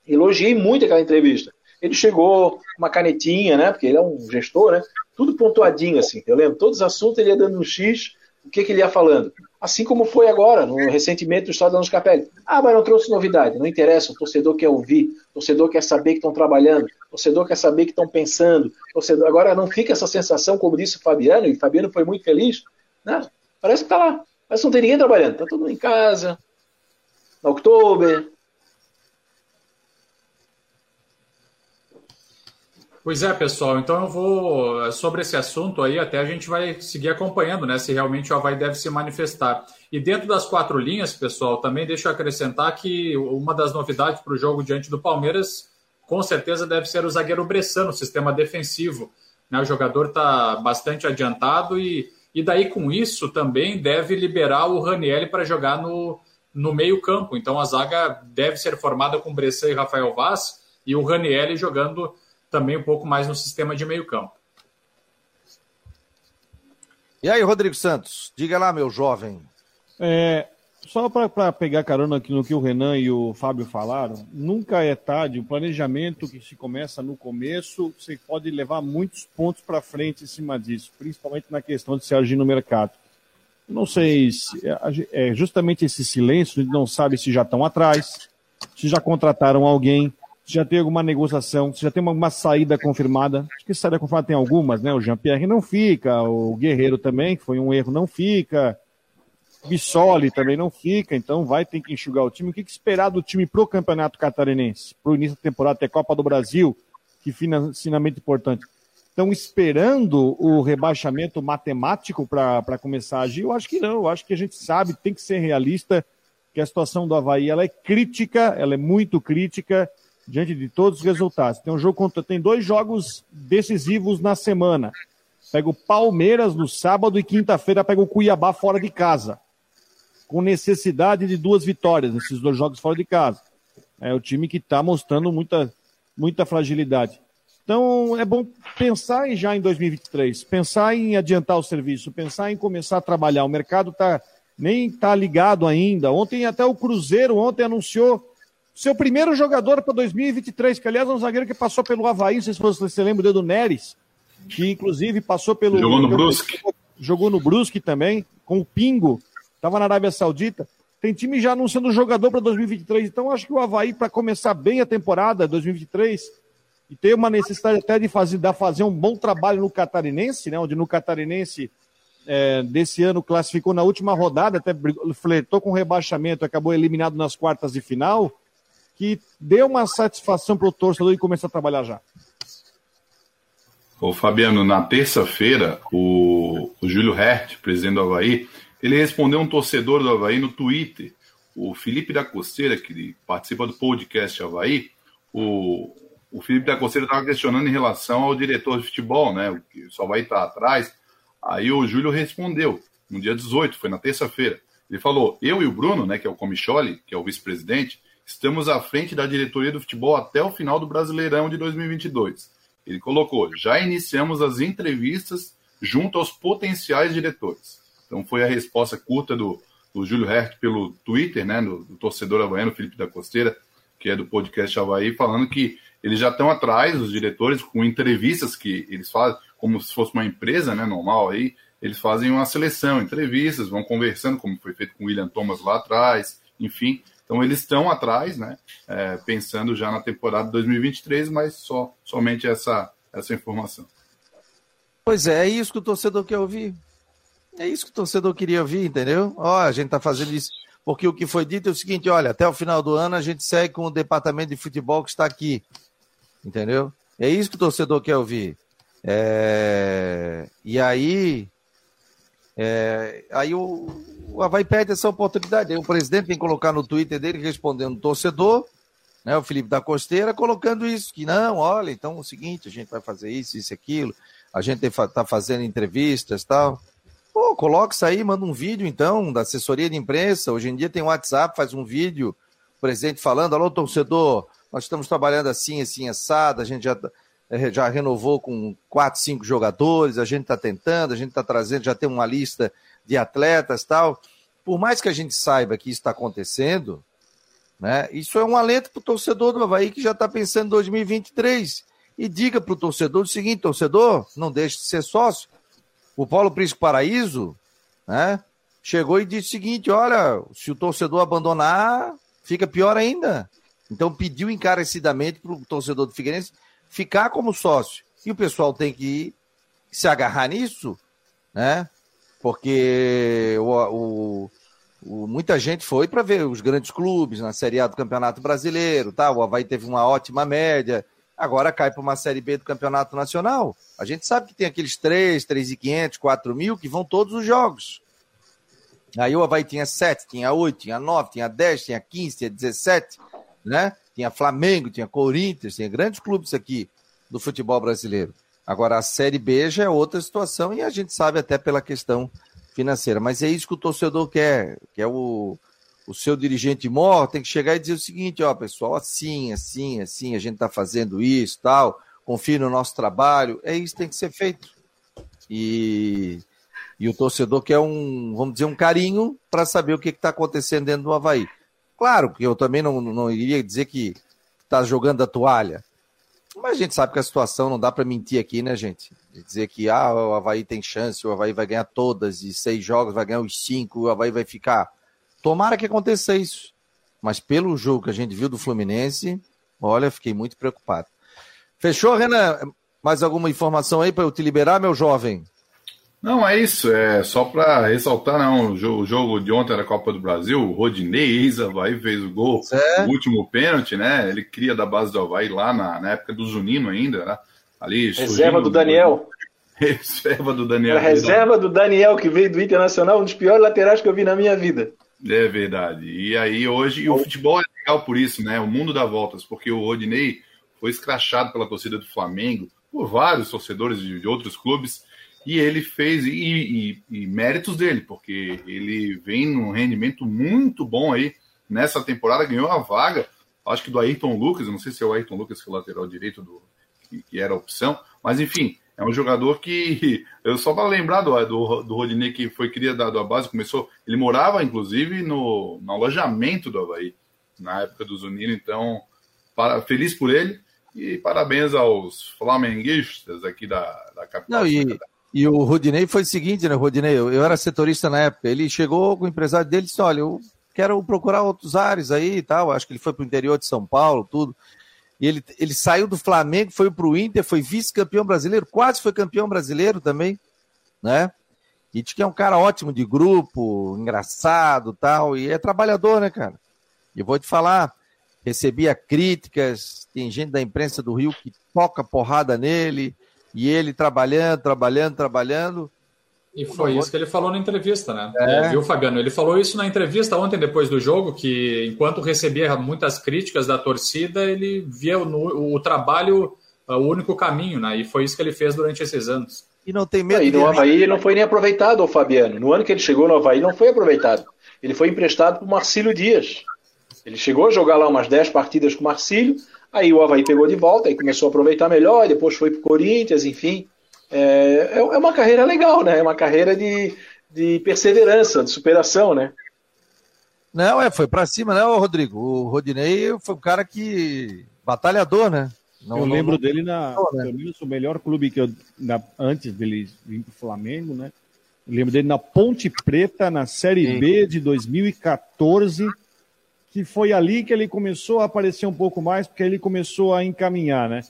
elogiei muito aquela entrevista. Ele chegou com uma canetinha, né? Porque ele é um gestor, né? Tudo pontuadinho, assim. Eu lembro, todos os assuntos ele ia dando um X, o que, que ele ia falando. Assim como foi agora, no recentemente do Estado dos Capelli. Ah, mas não trouxe novidade. Não interessa, o torcedor quer ouvir, o torcedor quer saber que estão trabalhando, o torcedor quer saber que estão pensando. Torcedor... Agora não fica essa sensação, como disse o Fabiano, e o Fabiano foi muito feliz, né? Parece que está lá. Mas não tem ninguém trabalhando, tá todo mundo em casa, na Oktober. Pois é, pessoal. Então eu vou sobre esse assunto aí, até a gente vai seguir acompanhando, né? Se realmente o Havaí deve se manifestar. E dentro das quatro linhas, pessoal, também deixa eu acrescentar que uma das novidades para o jogo diante do Palmeiras, com certeza, deve ser o zagueiro Bressano, sistema defensivo. Né? O jogador está bastante adiantado e e daí, com isso, também deve liberar o Raniel para jogar no, no meio-campo. Então, a zaga deve ser formada com Bressan e Rafael Vaz e o Raniel jogando também um pouco mais no sistema de meio-campo. E aí, Rodrigo Santos, diga lá, meu jovem. É, só para pegar carona aqui no que o Renan e o Fábio falaram, nunca é tarde. O planejamento que se começa no começo, você pode levar muitos pontos para frente em cima disso, principalmente na questão de se agir no mercado. Não sei se é, justamente esse silêncio, a gente não sabe se já estão atrás, se já contrataram alguém, já tem alguma negociação, já tem uma, uma saída confirmada. Acho que saída confirmada tem algumas, né? O Jean-Pierre não fica, o Guerreiro também, que foi um erro, não fica. Bissoli também não fica, então vai ter que enxugar o time. O que, que esperar do time pro Campeonato Catarinense? Pro início da temporada, até Copa do Brasil, que financeiramente importante. estão esperando o rebaixamento matemático para começar a agir? Eu acho que não. Eu acho que a gente sabe, tem que ser realista, que a situação do Havaí ela é crítica, ela é muito crítica diante de todos os resultados. Tem um jogo contra, tem dois jogos decisivos na semana. Pega o Palmeiras no sábado e quinta-feira pega o Cuiabá fora de casa. Com necessidade de duas vitórias nesses dois jogos fora de casa. É o time que está mostrando muita, muita fragilidade. Então é bom pensar já em 2023, pensar em adiantar o serviço, pensar em começar a trabalhar. O mercado tá, nem está ligado ainda. Ontem até o Cruzeiro ontem anunciou seu primeiro jogador para 2023, que aliás é um zagueiro que passou pelo Havaí, não sei se você lembra do Neres, que inclusive passou pelo. Jogou no Brusque. Jogou no Brusque também, com o Pingo, estava na Arábia Saudita. Tem time já anunciando jogador para 2023, então acho que o Havaí, para começar bem a temporada 2023, e ter uma necessidade até de fazer, de fazer um bom trabalho no Catarinense, né, onde no Catarinense é, desse ano classificou na última rodada, até flertou com rebaixamento, acabou eliminado nas quartas de final que dê uma satisfação para o torcedor e começar a trabalhar já. Ô Fabiano, na terça-feira, o, o Júlio Hert, presidente do Havaí, ele respondeu um torcedor do Havaí no Twitter, o Felipe da Costeira, que participa do podcast Havaí, o, o Felipe da Costeira estava questionando em relação ao diretor de futebol, né? O que só vai estar atrás. Aí o Júlio respondeu, no dia 18, foi na terça-feira. Ele falou: Eu e o Bruno, né, que é o Comicholi, que é o vice-presidente, Estamos à frente da diretoria do futebol até o final do Brasileirão de 2022. Ele colocou: já iniciamos as entrevistas junto aos potenciais diretores. Então foi a resposta curta do, do Júlio Hert pelo Twitter, né, do, do torcedor havaiano Felipe da Costeira, que é do podcast Havaí, falando que eles já estão atrás, os diretores, com entrevistas que eles fazem, como se fosse uma empresa né, normal aí, eles fazem uma seleção, entrevistas, vão conversando, como foi feito com o William Thomas lá atrás, enfim, então eles estão atrás, né? É, pensando já na temporada 2023, mas só somente essa, essa informação. Pois é, é isso que o torcedor quer ouvir. É isso que o torcedor queria ouvir, entendeu? Ó, a gente está fazendo isso. Porque o que foi dito é o seguinte: olha, até o final do ano a gente segue com o departamento de futebol que está aqui. Entendeu? É isso que o torcedor quer ouvir. É... E aí. É... Aí o, o Havaí perde essa oportunidade. Aí o presidente tem que colocar no Twitter dele, respondendo o torcedor, né, o Felipe da Costeira, colocando isso, que não, olha, então é o seguinte, a gente vai fazer isso, isso, aquilo, a gente está fazendo entrevistas tal. Pô, coloca isso aí, manda um vídeo então, da assessoria de imprensa. Hoje em dia tem WhatsApp, faz um vídeo, o presidente falando, alô, torcedor, nós estamos trabalhando assim, assim, assado, a gente já, eh, já renovou com quatro, cinco jogadores, a gente está tentando, a gente está trazendo, já tem uma lista de atletas tal. Por mais que a gente saiba que isso está acontecendo, né, isso é um alento para o torcedor do Havaí que já está pensando em 2023. E diga para o torcedor o seguinte: torcedor, não deixe de ser sócio. O Paulo Príncipe Paraíso né, chegou e disse o seguinte: olha, se o torcedor abandonar, fica pior ainda. Então pediu encarecidamente para o torcedor do Figueirense ficar como sócio. E o pessoal tem que se agarrar nisso, né? porque o, o, o muita gente foi para ver os grandes clubes na Série A do Campeonato Brasileiro, tá? o Havaí teve uma ótima média, agora cai para uma Série B do Campeonato Nacional. A gente sabe que tem aqueles 3, 3,500, 4 mil que vão todos os jogos. Aí o Havaí tinha 7, tinha 8, tinha 9, tinha 10, tinha 15, tinha 17, né? Tinha Flamengo, tinha Corinthians, tinha grandes clubes aqui do futebol brasileiro. Agora, a Série B já é outra situação e a gente sabe até pela questão financeira. Mas é isso que o torcedor quer, que é o, o seu dirigente mor tem que chegar e dizer o seguinte, ó, pessoal, assim, assim, assim, a gente está fazendo isso, tal, confie no nosso trabalho, é isso que tem que ser feito. E, e o torcedor quer um, vamos dizer, um carinho para saber o que está acontecendo dentro do Havaí. Claro que eu também não, não iria dizer que está jogando a toalha, mas a gente sabe que a situação não dá para mentir aqui, né, gente? Dizer que ah, o Havaí tem chance, o Havaí vai ganhar todas, e seis jogos vai ganhar os cinco, o Havaí vai ficar. Tomara que aconteça isso. Mas pelo jogo que a gente viu do Fluminense, olha, fiquei muito preocupado. Fechou, Renan? Mais alguma informação aí para eu te liberar, meu jovem? Não, é isso. É só para ressaltar, não. O jogo de ontem era a Copa do Brasil. O Rodinei ex-Havaí fez o gol, certo. o último pênalti, né? Ele cria da base do Havaí lá na, na época do Zunino ainda, né? Ali, reserva do Daniel. Reserva do Daniel. A reserva do Daniel, que veio do Internacional, um dos piores laterais que eu vi na minha vida. É verdade. E aí hoje, e o futebol é legal por isso, né? O mundo dá voltas, porque o Rodinei foi escrachado pela torcida do Flamengo, por vários torcedores de, de outros clubes, e ele fez, e, e, e, méritos dele, porque ele vem num rendimento muito bom aí nessa temporada, ganhou a vaga, acho que do Ayrton Lucas, não sei se é o Ayrton Lucas que é o lateral direito do, que, que era a opção, mas enfim, é um jogador que, eu só para lembrar do, do, do Rodinei, que foi criado da base, começou, ele morava inclusive no, no alojamento do Havaí, na época do Zunino, então, para, feliz por ele e parabéns aos flamenguistas aqui da, da capital. Não, e, e o Rodinei foi o seguinte, né, Rodinei, eu, eu era setorista na época, ele chegou com o empresário dele e disse, olha, eu quero procurar outros ares aí e tal, acho que ele foi para o interior de São Paulo, tudo, e ele, ele saiu do Flamengo, foi para o Inter, foi vice-campeão brasileiro, quase foi campeão brasileiro também, né? E que é um cara ótimo de grupo, engraçado tal, e é trabalhador, né, cara? E vou te falar, recebia críticas, tem gente da imprensa do Rio que toca porrada nele, e ele trabalhando, trabalhando, trabalhando, e foi isso que ele falou na entrevista, né? É. É, viu, Fabiano? Ele falou isso na entrevista ontem, depois do jogo, que enquanto recebia muitas críticas da torcida, ele via no, o trabalho o único caminho, né? E foi isso que ele fez durante esses anos. E não tem medo. E no Havaí não foi nem aproveitado, o Fabiano. No ano que ele chegou no Havaí, não foi aproveitado. Ele foi emprestado para o Marcílio Dias. Ele chegou a jogar lá umas 10 partidas com o Marcílio, aí o Havaí pegou de volta, aí começou a aproveitar melhor, depois foi para o Corinthians, enfim. É, é, é uma carreira legal, né? É uma carreira de, de perseverança, de superação, né? Não, é, foi para cima, né, Rodrigo? O Rodinei foi um cara que. batalhador, né? Não, eu não, lembro não, dele na. Né? o melhor clube que eu. Na, antes dele vir pro Flamengo, né? Eu lembro dele na Ponte Preta, na Série Sim. B de 2014, que foi ali que ele começou a aparecer um pouco mais, porque ele começou a encaminhar, né?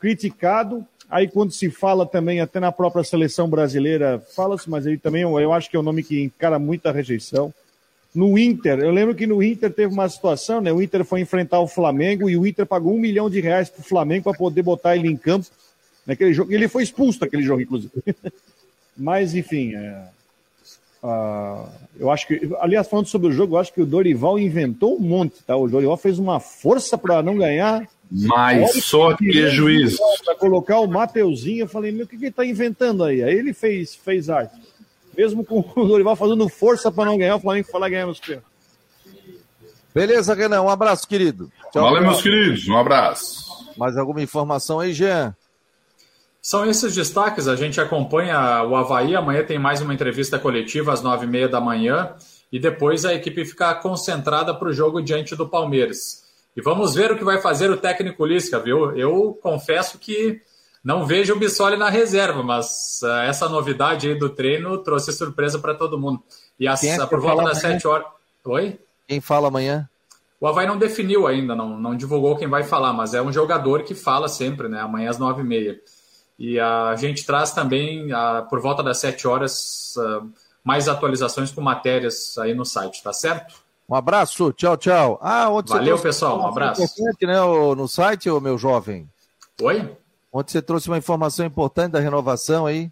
Criticado, Aí quando se fala também, até na própria seleção brasileira, fala-se, mas ele também eu acho que é um nome que encara muita rejeição. No Inter, eu lembro que no Inter teve uma situação, né? O Inter foi enfrentar o Flamengo e o Inter pagou um milhão de reais para o Flamengo para poder botar ele em campo naquele jogo. Ele foi expulso daquele jogo, inclusive. mas, enfim, é, uh, eu acho que, aliás, falando sobre o jogo, eu acho que o Dorival inventou um monte, tá? O Dorival fez uma força para não ganhar mas só que juízo. Para colocar o Mateuzinho, eu falei, meu, o que, que ele está inventando aí? Aí ele fez, fez arte. Mesmo com o Dorival fazendo força para não ganhar, o Flamengo foi lá ganhar nos pênaltis. Beleza, Renan, um abraço, querido. Tchau, Valeu, meus queridos, um abraço. Mais alguma informação aí, Jean? São esses destaques, a gente acompanha o Havaí, amanhã tem mais uma entrevista coletiva às nove e meia da manhã, e depois a equipe fica concentrada para o jogo diante do Palmeiras. E vamos ver o que vai fazer o técnico Lisca, viu? Eu confesso que não vejo o Bissoli na reserva, mas uh, essa novidade aí do treino trouxe surpresa para todo mundo. E as, é por volta das sete horas. Oi? Quem fala amanhã? O Havaí não definiu ainda, não, não divulgou quem vai falar, mas é um jogador que fala sempre, né? Amanhã às nove e meia. E a gente traz também, uh, por volta das sete horas, uh, mais atualizações com matérias aí no site, tá certo? Um abraço, tchau, tchau. Ah, onde Valeu, pessoal, um abraço. Importante, né, no site, ô, meu jovem? Oi? Onde você trouxe uma informação importante da renovação aí.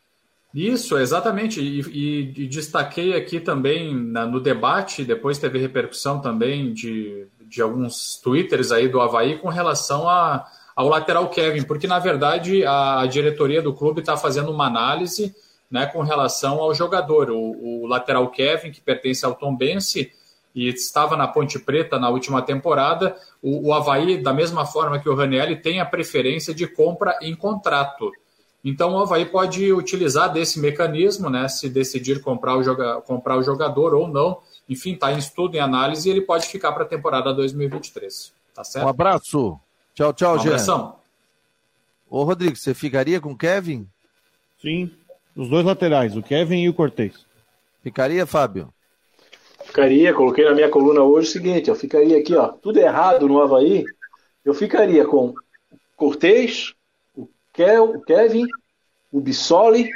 Isso, exatamente. E, e, e destaquei aqui também na, no debate, depois teve repercussão também de, de alguns twitters aí do Havaí com relação a, ao lateral Kevin, porque na verdade a, diretoria do clube está fazendo uma análise né, com relação ao jogador. O, o lateral Kevin, que pertence ao Tom Bense, e estava na Ponte Preta na última temporada, o, o Havaí, da mesma forma que o Ranielli, tem a preferência de compra em contrato. Então o Havaí pode utilizar desse mecanismo, né, se decidir comprar o, joga, comprar o jogador ou não. Enfim, está em estudo, em análise, e ele pode ficar para a temporada 2023. Tá certo? Um abraço. Tchau, tchau, Jean. Ô, Rodrigo, você ficaria com o Kevin? Sim, os dois laterais, o Kevin e o Cortez. Ficaria, Fábio? Ficaria, coloquei na minha coluna hoje o seguinte, eu ficaria aqui, ó, tudo errado no Havaí, eu ficaria com Cortez, o, Kel, o Kevin, o Bissoli,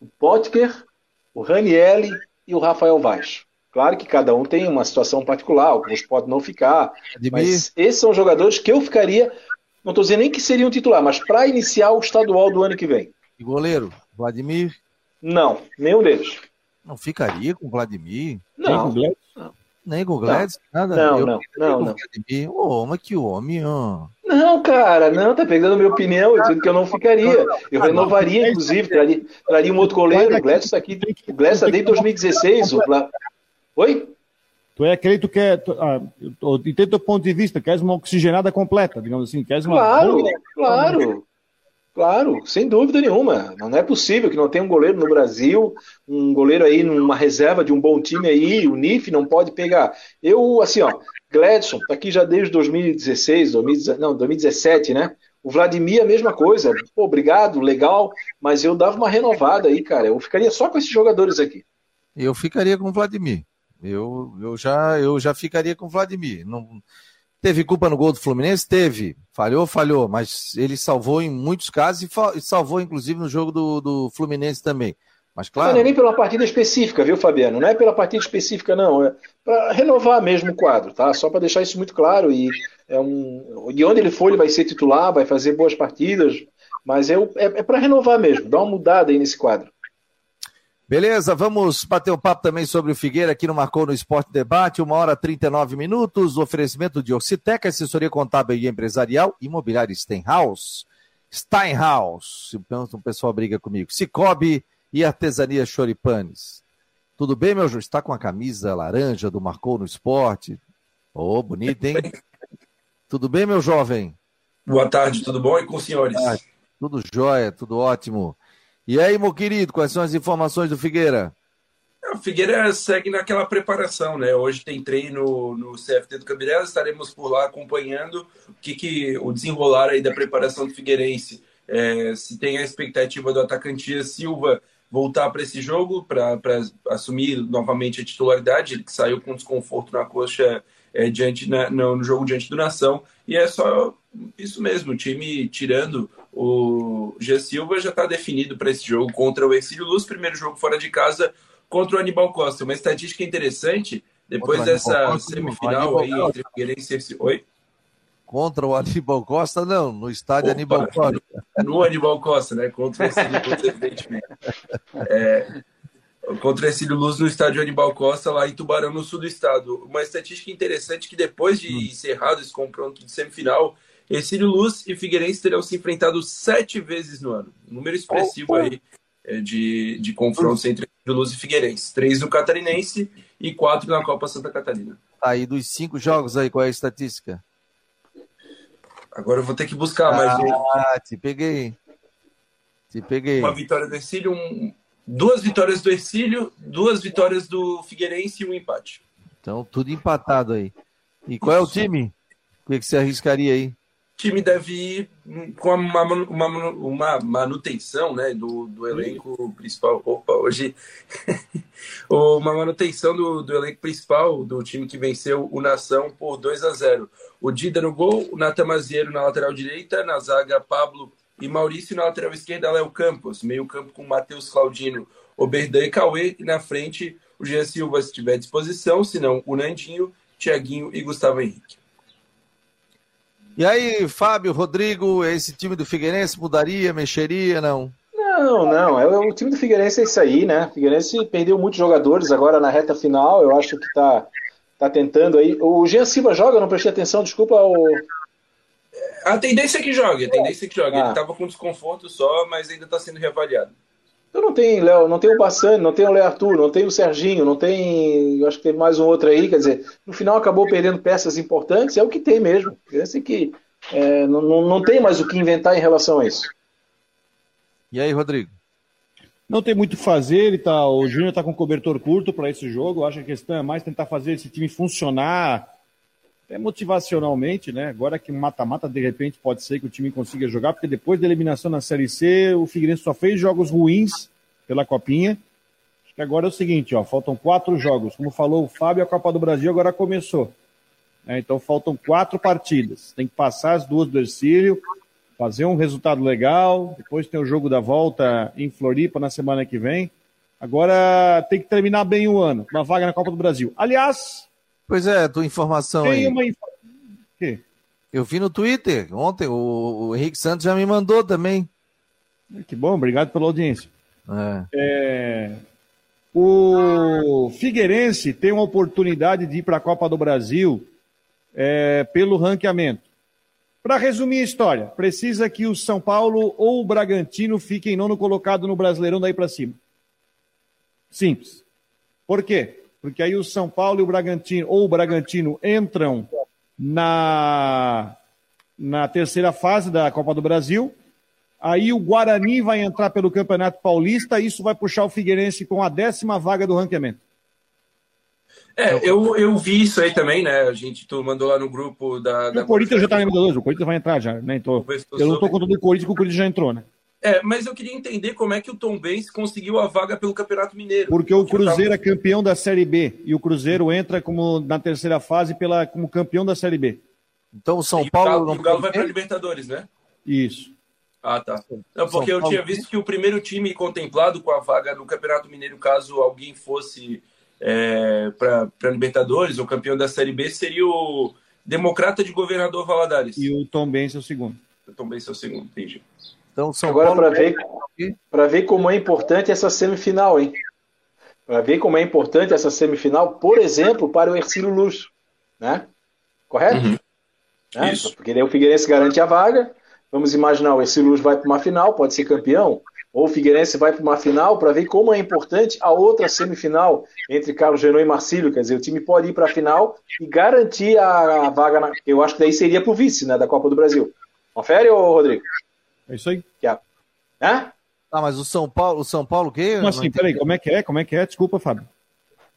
o Potker, o Ranielli e o Rafael Vaz. Claro que cada um tem uma situação particular, alguns podem não ficar, mas esses são jogadores que eu ficaria Não estou dizendo nem que seria um titular, mas para iniciar o estadual do ano que vem. E goleiro? Vladimir? Não, nenhum deles. Não ficaria com o Vladimir? Não. Nem Nem com o Gladys? Nada? Não, Eu não, não, com o não. Vladimir. Ô, mas que homem, ó. Não, cara, não, tá pegando a minha opinião, eu digo que eu não ficaria. Eu renovaria, inclusive, traria, traria um outro goleiro. O Gladys está aqui, o Gladys está desde 2016. O Vla... Oi? Tu é aquele que tu quer. Tu, ah, eu entendo teu ponto de vista, queres uma oxigenada completa, digamos assim. Queres uma Claro, boa- claro. Claro, sem dúvida nenhuma. Não é possível que não tenha um goleiro no Brasil, um goleiro aí numa reserva de um bom time aí, o NIF não pode pegar. Eu, assim, ó, Gladson, tá aqui já desde 2016, 2017, não, 2017, né? O Vladimir, a mesma coisa. Pô, obrigado, legal, mas eu dava uma renovada aí, cara. Eu ficaria só com esses jogadores aqui. Eu ficaria com o Vladimir. Eu, eu, já, eu já ficaria com o Vladimir. Não, teve culpa no gol do Fluminense? Teve. Falhou, falhou. Mas ele salvou em muitos casos e, e salvou, inclusive, no jogo do, do Fluminense também. Mas Não é claro, nem pela partida específica, viu, Fabiano? Não é pela partida específica, não. É para renovar mesmo o quadro, tá? Só para deixar isso muito claro. E, é um... e onde ele for, ele vai ser titular, vai fazer boas partidas. Mas é, o- é, é para renovar mesmo, dar uma mudada aí nesse quadro. Beleza, vamos bater um papo também sobre o Figueira aqui no Marcou no Esporte Debate, uma hora e 39 minutos, oferecimento de Orcitec, assessoria contábil e empresarial, imobiliário Steinhaus, Steinhaus, Então, o pessoal briga comigo, Cicobi e Artesania Choripanes. Tudo bem, meu Júlio? Está com a camisa laranja do Marcou no Esporte? Ô, bonito, hein? Tudo bem, meu jovem? Boa tarde, tudo bom? E com os senhores? Ah, Tudo jóia, tudo ótimo. E aí, meu querido, quais são as informações do Figueira? A Figueira segue naquela preparação, né? Hoje tem treino no CFT do Cabirela, estaremos por lá acompanhando o que, que o desenrolar aí da preparação do Figueirense. É, se tem a expectativa do atacante Silva voltar para esse jogo, para assumir novamente a titularidade, ele que saiu com desconforto na coxa é, diante na, no, no jogo diante do Nação. E é só isso mesmo, o time tirando o G. Silva já está definido para esse jogo contra o Exílio Luz, primeiro jogo fora de casa contra o Aníbal Costa. Uma estatística interessante, depois Contra dessa Costa, semifinal aí entre Figueirense e. Oi? Contra o Aníbal Costa, não, no estádio Opa. Aníbal Costa. No Aníbal Costa, né? Contra o Exílio Luz, evidentemente. É, contra o Exílio Luz no estádio Aníbal Costa, lá em Tubarão, no sul do estado. Uma estatística interessante que depois de encerrado esse confronto de semifinal, Exílio Luz e Figueirense terão se enfrentado sete vezes no ano. Um número expressivo aí é, de, de confrontos entre Exílio Luz e Figueirense. Três no Catarinense e quatro na Copa Santa Catarina. Aí dos cinco jogos aí, qual é a estatística? Agora eu vou ter que buscar mais um. Ah, te peguei. Te peguei. Uma vitória do Ercílio, um, duas vitórias do Ercílio, duas vitórias do Figueirense e um empate. Então, tudo empatado aí. E qual é o time? O que, que você arriscaria aí? Time deve ir com uma, uma, uma manutenção né, do, do elenco principal. Opa, hoje. uma manutenção do, do elenco principal do time que venceu o Nação por 2 a 0 O Dida no gol, o Natan Mazieiro na lateral direita, na zaga Pablo e Maurício, na lateral esquerda Léo Campos, meio campo com Matheus Claudino, Oberdan e Cauê, e na frente o Jean Silva se tiver à disposição, senão o Nandinho, Tiaguinho e Gustavo Henrique. E aí, Fábio, Rodrigo, esse time do Figueirense mudaria, mexeria, não? Não, não. É, o time do Figueirense é isso aí, né? O Figueirense perdeu muitos jogadores agora na reta final. Eu acho que tá, tá tentando aí. O Jean Silva joga, não prestei atenção, desculpa. O... A tendência é que jogue, a tendência é que jogue. Ah. Ele estava com desconforto só, mas ainda está sendo reavaliado. Então não tem, Léo, não tem o Bassani, não tem o Léo Arthur, não tem o Serginho, não tem. Eu acho que teve mais um outro aí, quer dizer, no final acabou perdendo peças importantes, é o que tem mesmo. Figueirense que é, não, não, não tem mais o que inventar em relação a isso. E aí, Rodrigo? Não tem muito o que fazer, ele tá, o Júnior está com cobertor curto para esse jogo. Eu acho que a questão é mais tentar fazer esse time funcionar até motivacionalmente, né? Agora que mata-mata, de repente, pode ser que o time consiga jogar, porque depois da eliminação na Série C, o Figueirense só fez jogos ruins pela Copinha. Acho que agora é o seguinte, ó, faltam quatro jogos. Como falou o Fábio, a Copa do Brasil agora começou. É, então faltam quatro partidas. Tem que passar as duas do Ercílio, fazer um resultado legal. Depois tem o jogo da volta em Floripa na semana que vem. Agora tem que terminar bem o ano, uma vaga na Copa do Brasil. Aliás, Pois é, tua informação tem aí. uma. Eu vi no Twitter ontem, o, o Henrique Santos já me mandou também. Que bom, obrigado pela audiência. É. É, o Figueirense tem uma oportunidade de ir para a Copa do Brasil é, pelo ranqueamento. Para resumir a história, precisa que o São Paulo ou o Bragantino fiquem nono colocado no Brasileirão daí para cima. Simples. Por quê? Porque aí o São Paulo e o Bragantino, ou o Bragantino, entram na, na terceira fase da Copa do Brasil. Aí o Guarani vai entrar pelo Campeonato Paulista, isso vai puxar o Figueirense com a décima vaga do ranqueamento. É, eu, eu vi isso aí também, né? A gente tu mandou lá no grupo da. da o Corinthians já tá na Libertadores, o Corinthians vai entrar já, né? Então, eu não tô contando o Corinthians, que o Corinthians já entrou, né? É, mas eu queria entender como é que o Tom Benz conseguiu a vaga pelo Campeonato Mineiro. Porque o Cruzeiro é campeão da Série B e o Cruzeiro entra como na terceira fase pela, como campeão da Série B. Então o São e Paulo. O Galo, o Galo vai para Libertadores, né? Isso. Ah, tá. Não, porque eu tinha visto que o primeiro time contemplado com a vaga no Campeonato Mineiro, caso alguém fosse é, para Libertadores, ou campeão da Série B, seria o Democrata de Governador Valadares. E o Tom Benz é o segundo. O Tom Benz é o segundo, entendi. Então, São Agora, para ver, ver como é importante essa semifinal, hein? Para ver como é importante essa semifinal, por exemplo, para o Ercílio Luz, né? Correto? Uhum. Né? Isso. Porque daí o Figueirense garante a vaga. Vamos imaginar, o Ercílio Luz vai para uma final, pode ser campeão. Ou o Figueirense vai para uma final para ver como é importante a outra semifinal entre Carlos Genô e Marcílio. Quer dizer, o time pode ir para a final e garantir a, a vaga. Na, eu acho que daí seria para o vice né, da Copa do Brasil. Confere, ô Rodrigo? É isso aí. Que a... Hã? Ah, mas o São Paulo, o São Paulo o quê? Como assim? Peraí, como é que é? Como é que é? Desculpa, Fábio.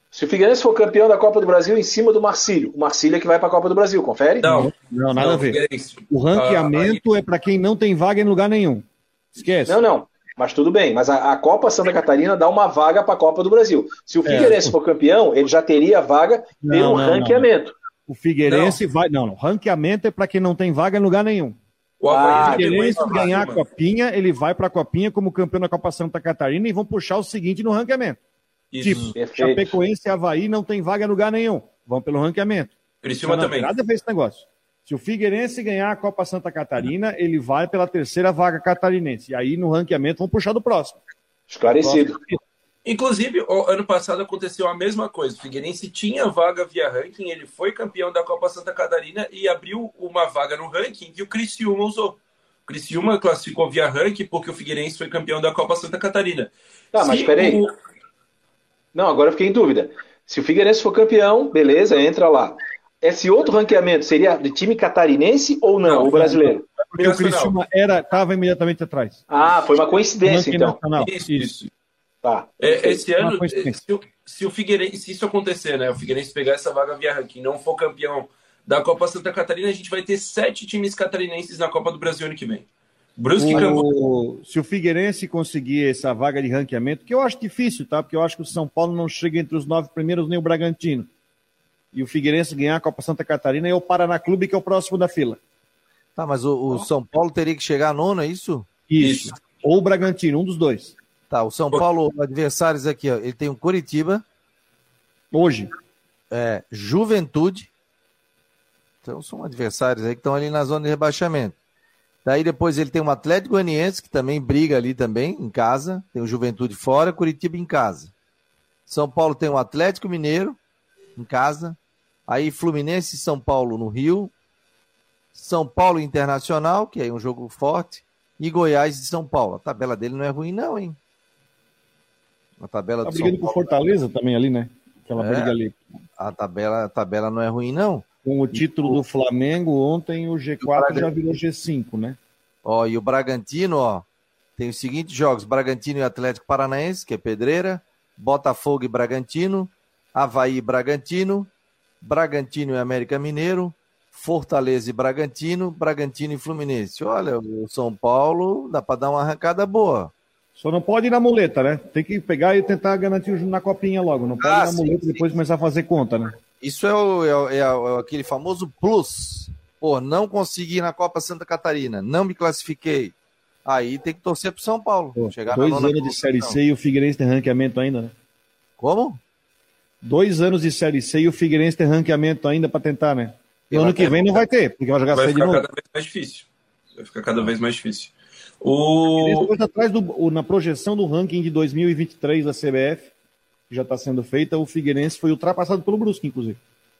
Se o Figueirense for campeão da Copa do Brasil em cima do Marcílio, o Marcílio é que vai para a Copa do Brasil, confere? Não, não nada não, a ver. O ranqueamento ah, é para quem não tem vaga em lugar nenhum. Esquece. Não, não. Mas tudo bem. Mas a, a Copa Santa Catarina dá uma vaga para a Copa do Brasil. Se o é. Figueirense é. for campeão, ele já teria vaga não, pelo não, ranqueamento. Não. O Figueirense vai. Não, não. Ranqueamento é para quem não tem vaga em lugar nenhum. O ah, Figueirense ganhar a copinha, ele vai para a copinha como campeão da Copa Santa Catarina e vão puxar o seguinte no ranqueamento. Isso. Tipo, Chapecoense e Havaí não tem vaga em lugar nenhum. Vão pelo ranqueamento. Criciúma também. Nada a ver esse negócio. Se o Figueirense ganhar a Copa Santa Catarina, ele vai pela terceira vaga catarinense. E aí no ranqueamento vão puxar do próximo. Esclarecido. Inclusive, ano passado aconteceu a mesma coisa. O Figueirense tinha vaga via ranking, ele foi campeão da Copa Santa Catarina e abriu uma vaga no ranking que o Criciúma usou. O Criciúma classificou via ranking porque o Figueirense foi campeão da Copa Santa Catarina. Tá, mas peraí. O... Não, agora eu fiquei em dúvida. Se o Figueirense for campeão, beleza, entra lá. Esse outro ranqueamento seria de time catarinense ou não, não o brasileiro? Porque o Criciúma estava imediatamente atrás. Ah, foi uma coincidência, então. Nacional. Isso, isso. Tá. É, esse ano, se o, se o Figueirense, se isso acontecer, né? O Figueirense pegar essa vaga via ranking, não for campeão da Copa Santa Catarina, a gente vai ter sete times catarinenses na Copa do Brasil ano que vem. Brusque o, Se o Figueirense conseguir essa vaga de ranqueamento, que eu acho difícil, tá? Porque eu acho que o São Paulo não chega entre os nove primeiros, nem o Bragantino. E o Figueirense ganhar a Copa Santa Catarina e o Paraná Clube, que é o próximo da fila. Tá, mas o, o São Paulo teria que chegar a nono, é isso? Isso. isso. Ou o Bragantino, um dos dois. Tá, o São Paulo, adversários aqui, ó, ele tem o Curitiba. Hoje. É, Juventude. Então são adversários aí que estão ali na zona de rebaixamento. Daí depois ele tem o Atlético Goianiense, que também briga ali também, em casa. Tem o Juventude fora, Curitiba em casa. São Paulo tem o Atlético Mineiro, em casa. Aí Fluminense e São Paulo no Rio. São Paulo Internacional, que é um jogo forte. E Goiás e São Paulo. A tabela dele não é ruim, não, hein? A tabela tá brigando com Fortaleza também ali, né? Aquela é, briga ali. A tabela, a tabela não é ruim, não. Com o título e, do Flamengo, ontem o G4 o já virou G5, né? Ó, e o Bragantino, ó, tem os seguintes jogos: Bragantino e Atlético Paranaense, que é pedreira, Botafogo e Bragantino, Havaí e Bragantino, Bragantino e América Mineiro, Fortaleza e Bragantino, Bragantino e Fluminense. Olha, o São Paulo dá para dar uma arrancada boa. Só não pode ir na muleta, né? Tem que pegar e tentar garantir na copinha logo. Não pode ah, ir na sim, muleta e depois começar a fazer conta, né? Isso é, o, é, é, é, aquele famoso plus. Pô, não consegui na Copa Santa Catarina, não me classifiquei. Aí tem que torcer pro São Paulo. Pô, chegar dois anos de Série C e o Figueirense tem ranqueamento ainda, né? Como? Dois anos de Série C e o Figueirense tem ranqueamento ainda para tentar, né? E ano que vem não vai ter, porque vai jogar vai de ficar novo. cada vez mais difícil. Vai ficar cada vez mais difícil. O... Atrás do, na projeção do ranking de 2023 da CBF, que já está sendo feita, o Figueirense foi ultrapassado pelo Brusque, inclusive.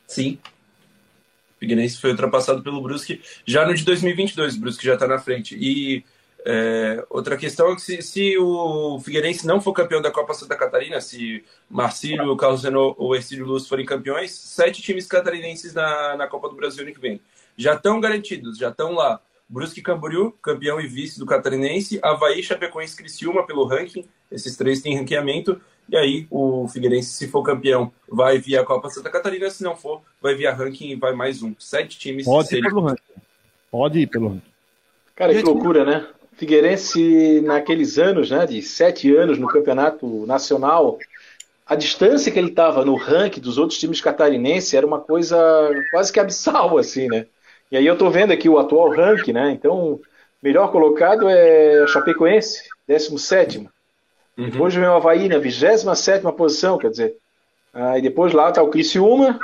Sim. O Figueirense foi ultrapassado pelo Brusque já no de 2022. O Brusque já está na frente. E é, outra questão é que se, se o Figueirense não for campeão da Copa Santa Catarina, se Marcílio, Carlos Renault ou Ercílio Luz forem campeões, sete times catarinenses na, na Copa do Brasil ano que vem. Já estão garantidos, já estão lá. Brusque Camboriú, campeão e vice do Catarinense, Havaí, Chapecoense Criciúma pelo ranking, esses três têm ranqueamento, e aí o Figueirense, se for campeão, vai via Copa Santa Catarina, se não for, vai via ranking e vai mais um. Sete times Pode ir seriam pelo ranking. Pode ir pelo ranking. Cara, que loucura, né? Figueirense, naqueles anos, né, de sete anos no campeonato nacional, a distância que ele estava no ranking dos outros times catarinenses era uma coisa quase que abissal, assim, né? E aí eu tô vendo aqui o atual ranking, né? Então, melhor colocado é Chapecoense, 17 Uhum. Depois vem o Havaí na 27 posição, quer dizer. Aí depois lá está o Criciúma,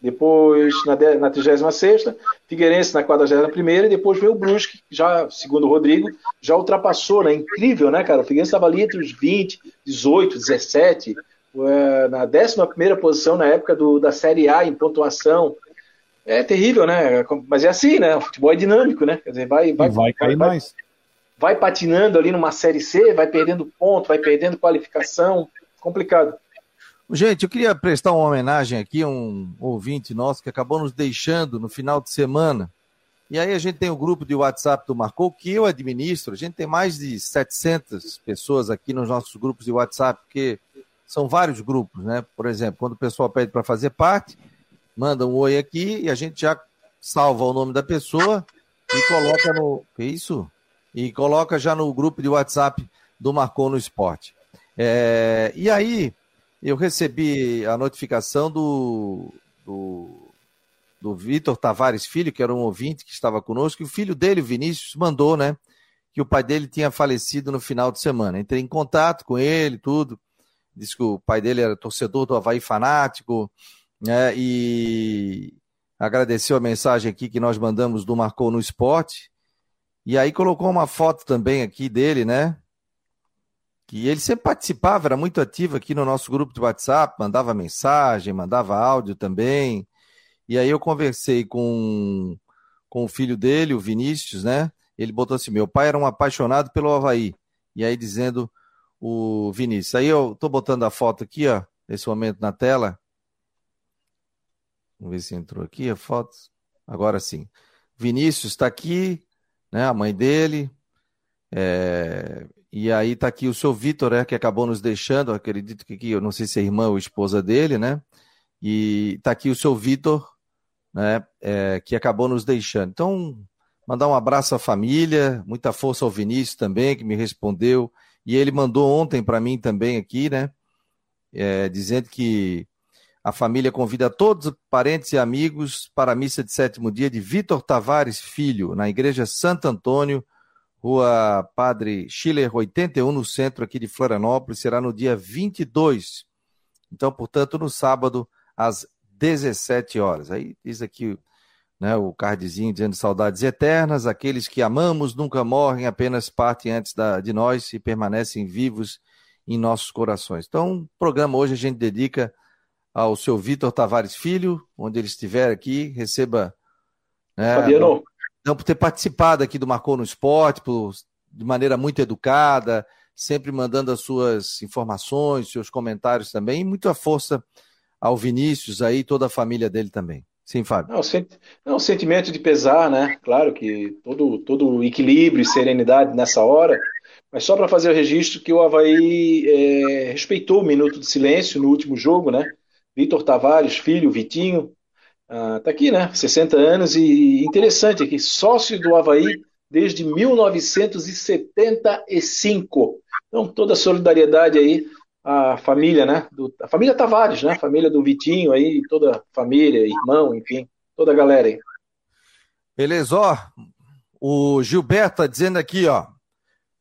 depois na, de- na 36 Figueirense na 41 e depois veio o Brusque, que já, segundo o Rodrigo, já ultrapassou, né? Incrível, né, cara? O Figueirense estava ali entre os 20, 18, 17, eh, na 11 posição na época do, da Série A em pontuação. É terrível, né? Mas é assim, né? O futebol é dinâmico, né? Quer dizer, vai, vai, vai cair vai, mais. vai patinando ali numa Série C, vai perdendo ponto, vai perdendo qualificação. Complicado. Gente, eu queria prestar uma homenagem aqui a um ouvinte nosso que acabou nos deixando no final de semana. E aí a gente tem o grupo de WhatsApp do Marcou, que eu administro. A gente tem mais de 700 pessoas aqui nos nossos grupos de WhatsApp, porque são vários grupos, né? Por exemplo, quando o pessoal pede para fazer parte, manda um oi aqui e a gente já salva o nome da pessoa e coloca no. Que isso? E coloca já no grupo de WhatsApp do Marcou no Esporte. É, e aí, eu recebi a notificação do, do, do Vitor Tavares Filho, que era um ouvinte que estava conosco, e o filho dele, Vinícius, mandou, né? Que o pai dele tinha falecido no final de semana. Entrei em contato com ele, tudo. Disse que o pai dele era torcedor do Havaí fanático, né? E agradeceu a mensagem aqui que nós mandamos do Marcou no Esporte. E aí colocou uma foto também aqui dele, né? que ele sempre participava, era muito ativo aqui no nosso grupo de WhatsApp, mandava mensagem, mandava áudio também. E aí eu conversei com, com o filho dele, o Vinícius, né? Ele botou assim: meu pai era um apaixonado pelo Havaí. E aí dizendo o Vinícius. Aí eu tô botando a foto aqui, ó, nesse momento na tela. Vamos ver se entrou aqui a foto. Agora sim. Vinícius está aqui, né? A mãe dele. É, e aí tá aqui o seu Vitor, né, que acabou nos deixando, acredito que aqui, eu não sei se é irmã ou esposa dele, né? E tá aqui o seu Vitor, né, é, que acabou nos deixando. Então, mandar um abraço à família, muita força ao Vinícius também, que me respondeu. E ele mandou ontem para mim também aqui, né? é, dizendo que a família convida todos os parentes e amigos para a missa de sétimo dia de Vitor Tavares Filho, na Igreja Santo Antônio, Rua Padre Schiller 81, no centro aqui de Florianópolis, será no dia 22. Então, portanto, no sábado, às 17 horas. Aí diz aqui né, o cardzinho dizendo saudades eternas, aqueles que amamos nunca morrem, apenas partem antes da, de nós e permanecem vivos em nossos corações. Então, o programa hoje a gente dedica ao seu Vitor Tavares Filho, onde ele estiver aqui, receba. Né, Fabiano, não, por ter participado aqui do Marcou no Esporte, por, de maneira muito educada, sempre mandando as suas informações, seus comentários também, e muita força ao Vinícius aí, toda a família dele também. Sim, Fábio. Não, sent... não, sentimento de pesar, né? Claro que todo, todo equilíbrio e serenidade nessa hora, mas só para fazer o registro que o Havaí é, respeitou o minuto de silêncio no último jogo, né? Vitor Tavares, filho, Vitinho, ah, tá aqui, né? 60 anos e interessante aqui, sócio do Havaí desde 1975. Então, toda a solidariedade aí à família, né? Do, a família Tavares, né? Família do Vitinho aí, toda a família, irmão, enfim, toda a galera aí. Beleza, ó. O Gilberto tá dizendo aqui, ó.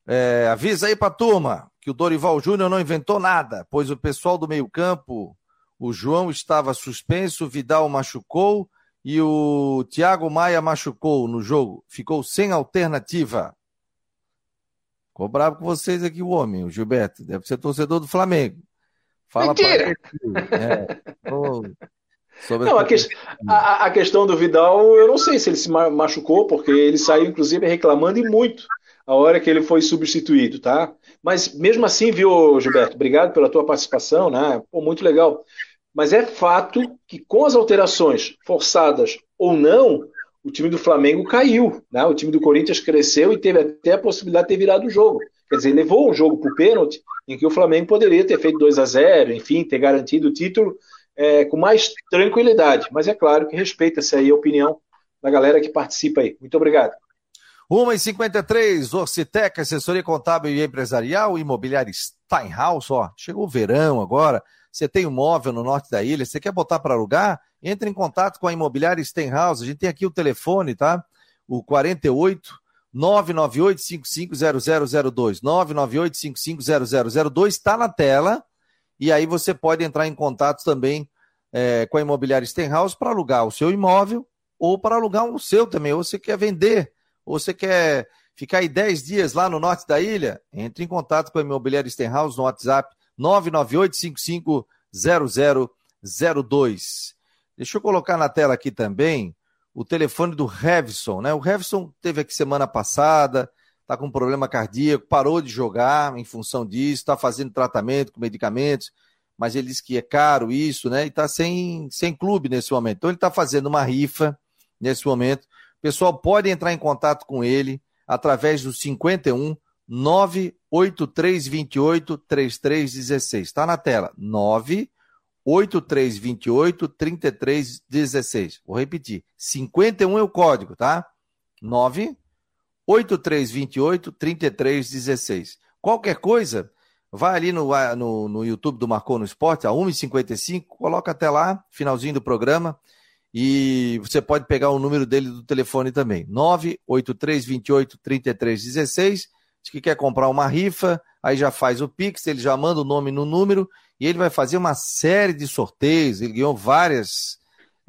É, avisa aí pra turma que o Dorival Júnior não inventou nada, pois o pessoal do meio-campo, o João estava suspenso, o Vidal machucou e o Thiago Maia machucou no jogo, ficou sem alternativa. Ficou bravo com vocês aqui, o homem, o Gilberto. Deve ser torcedor do Flamengo. Fala Mentira! É, não, a, que, a, a, questão do Vidal, eu não sei se ele se machucou, porque ele saiu, inclusive, reclamando e muito a hora que ele foi substituído, tá? Mas mesmo assim, viu, Gilberto? Obrigado pela tua participação, né? Pô, muito legal. Mas é fato que com as alterações forçadas ou não, o time do Flamengo caiu, né? O time do Corinthians cresceu e teve até a possibilidade de ter virado o jogo. Quer dizer, levou um jogo para o pênalti em que o Flamengo poderia ter feito 2 a 0 enfim, ter garantido o título é, com mais tranquilidade. Mas é claro que respeita-se aí a opinião da galera que participa aí. Muito obrigado. 1h53, Orcitec, assessoria contábil e empresarial, imobiliária Steinhaus, ó, chegou o verão agora, você tem um móvel no norte da ilha, você quer botar para alugar? Entre em contato com a imobiliária Steinhaus, a gente tem aqui o telefone, tá? O 48 998 550002, 998 550002, está na tela, e aí você pode entrar em contato também é, com a imobiliária Steinhaus para alugar o seu imóvel ou para alugar o seu também, ou você quer vender ou você quer ficar aí 10 dias lá no norte da ilha, entre em contato com a Imobiliária Stenhouse no WhatsApp 998-550002. Deixa eu colocar na tela aqui também o telefone do Revson, né? O Revson teve aqui semana passada, tá com problema cardíaco, parou de jogar em função disso, está fazendo tratamento com medicamentos, mas ele disse que é caro isso, né? E está sem, sem clube nesse momento. Então ele está fazendo uma rifa nesse momento pessoal pode entrar em contato com ele através do 51 98328 3316. Está na tela. 98328 3316. Vou repetir. 51 é o código, tá? 98328 3316. Qualquer coisa, vai ali no, no, no YouTube do Marcou no Esporte, a 1h55, coloca até lá, finalzinho do programa. E você pode pegar o número dele do telefone também, 983283316. Diz que quer comprar uma rifa, aí já faz o Pix, ele já manda o nome no número e ele vai fazer uma série de sorteios. Ele ganhou várias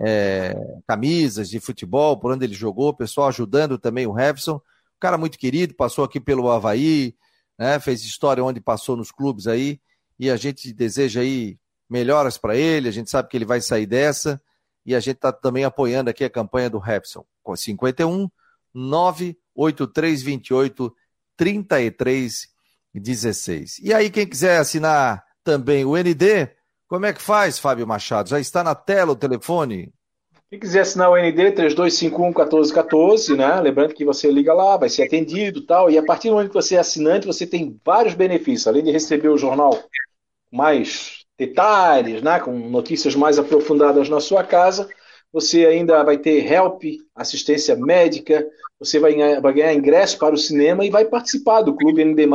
é, camisas de futebol por onde ele jogou, pessoal ajudando também o Revson. Um cara muito querido, passou aqui pelo Havaí, né, fez história onde passou nos clubes aí, e a gente deseja aí melhoras para ele, a gente sabe que ele vai sair dessa e a gente está também apoiando aqui a campanha do Repson, com 51 98328 3316. E aí, quem quiser assinar também o ND, como é que faz, Fábio Machado? Já está na tela o telefone? Quem quiser assinar o ND 3251 1414, né? Lembrando que você liga lá, vai ser atendido tal. E a partir do momento que você é assinante, você tem vários benefícios. Além de receber o jornal mais detalhes, né, com notícias mais aprofundadas na sua casa. Você ainda vai ter help, assistência médica, você vai ganhar, vai ganhar ingresso para o cinema e vai participar do Clube ND+,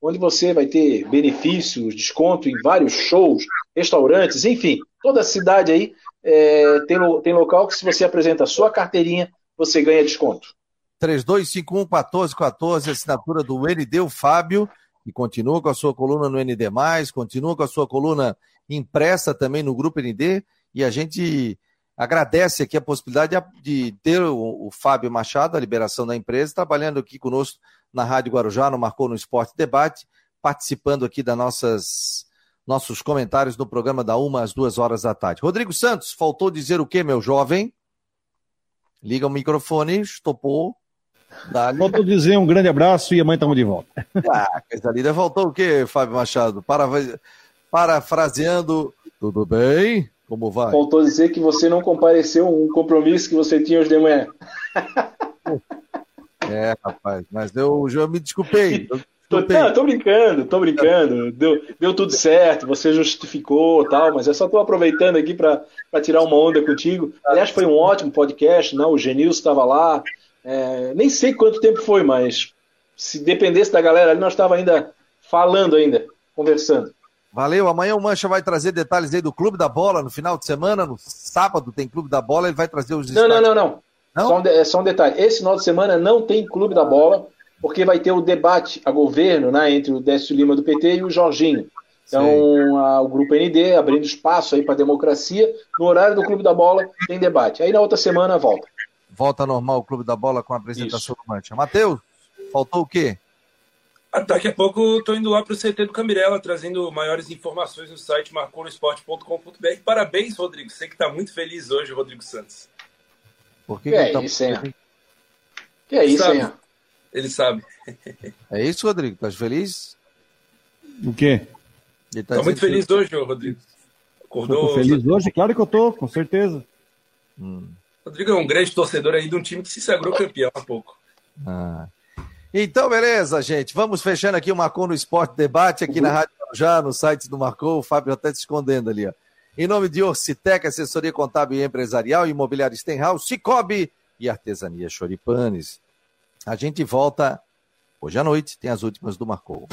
onde você vai ter benefícios, desconto em vários shows, restaurantes, enfim, toda a cidade aí é, tem, tem local que se você apresenta a sua carteirinha, você ganha desconto. 3251-1414, assinatura do ND, o Fábio, e continua com a sua coluna no ND, continua com a sua coluna impressa também no Grupo ND, e a gente agradece aqui a possibilidade de ter o, o Fábio Machado, a liberação da empresa, trabalhando aqui conosco na Rádio Guarujá, no Marcou no Esporte Debate, participando aqui das nossas nossos comentários no programa da uma às duas horas da tarde. Rodrigo Santos, faltou dizer o que, meu jovem? Liga o microfone, estopou. Dali. Faltou dizer um grande abraço e amanhã estamos de volta. Ah, coisa linda. Faltou o quê, Fábio Machado? Para, parafraseando, tudo bem? Como vai? Faltou dizer que você não compareceu um compromisso que você tinha hoje de manhã. É, rapaz, mas eu já me desculpei. Tô, não, tô brincando, tô brincando. Deu, deu tudo certo, você justificou tal, mas eu só tô aproveitando aqui para tirar uma onda contigo. Aliás, foi um ótimo podcast, não? O Genilson estava lá, é, nem sei quanto tempo foi, mas se dependesse da galera ali, nós estava ainda falando ainda, conversando. Valeu, amanhã o Mancha vai trazer detalhes aí do Clube da Bola no final de semana, no sábado tem Clube da Bola, ele vai trazer os Não, não, não, não. não? Só, um, é só um detalhe, esse final de semana não tem Clube da Bola, porque vai ter o debate a governo, né, entre o Décio Lima do PT e o Jorginho. Então, a, o Grupo ND abrindo espaço aí para democracia. No horário do Clube da Bola tem debate. Aí na outra semana volta. Volta normal o Clube da Bola com a apresentação Isso. do Mancha. Matheus, faltou o quê? Daqui a pouco estou indo lá para o CT do Camirela, trazendo maiores informações no site marconosport.com.br. Parabéns, Rodrigo. Sei que está muito feliz hoje, Rodrigo Santos. Por que, que, que é tá... isso, hein? Que é isso, sabe. hein? Ele sabe. É isso, Rodrigo? Estás feliz? O quê? Estou tá muito feliz hoje, Rodrigo. Acordou. Tô feliz hoje? Claro que eu tô, com certeza. Hum. Rodrigo é um grande torcedor aí de um time que se sagrou campeão há pouco. Ah. Então, beleza, gente. Vamos fechando aqui o Marcou no Esporte Debate aqui uhum. na Rádio já no site do Marcou. O Fábio até se escondendo ali, ó. Em nome de Orcitec, assessoria contábil e empresarial, imobiliário Stenhouse, Cicobi e artesania Choripanes. A gente volta hoje à noite, tem as últimas do Marcou.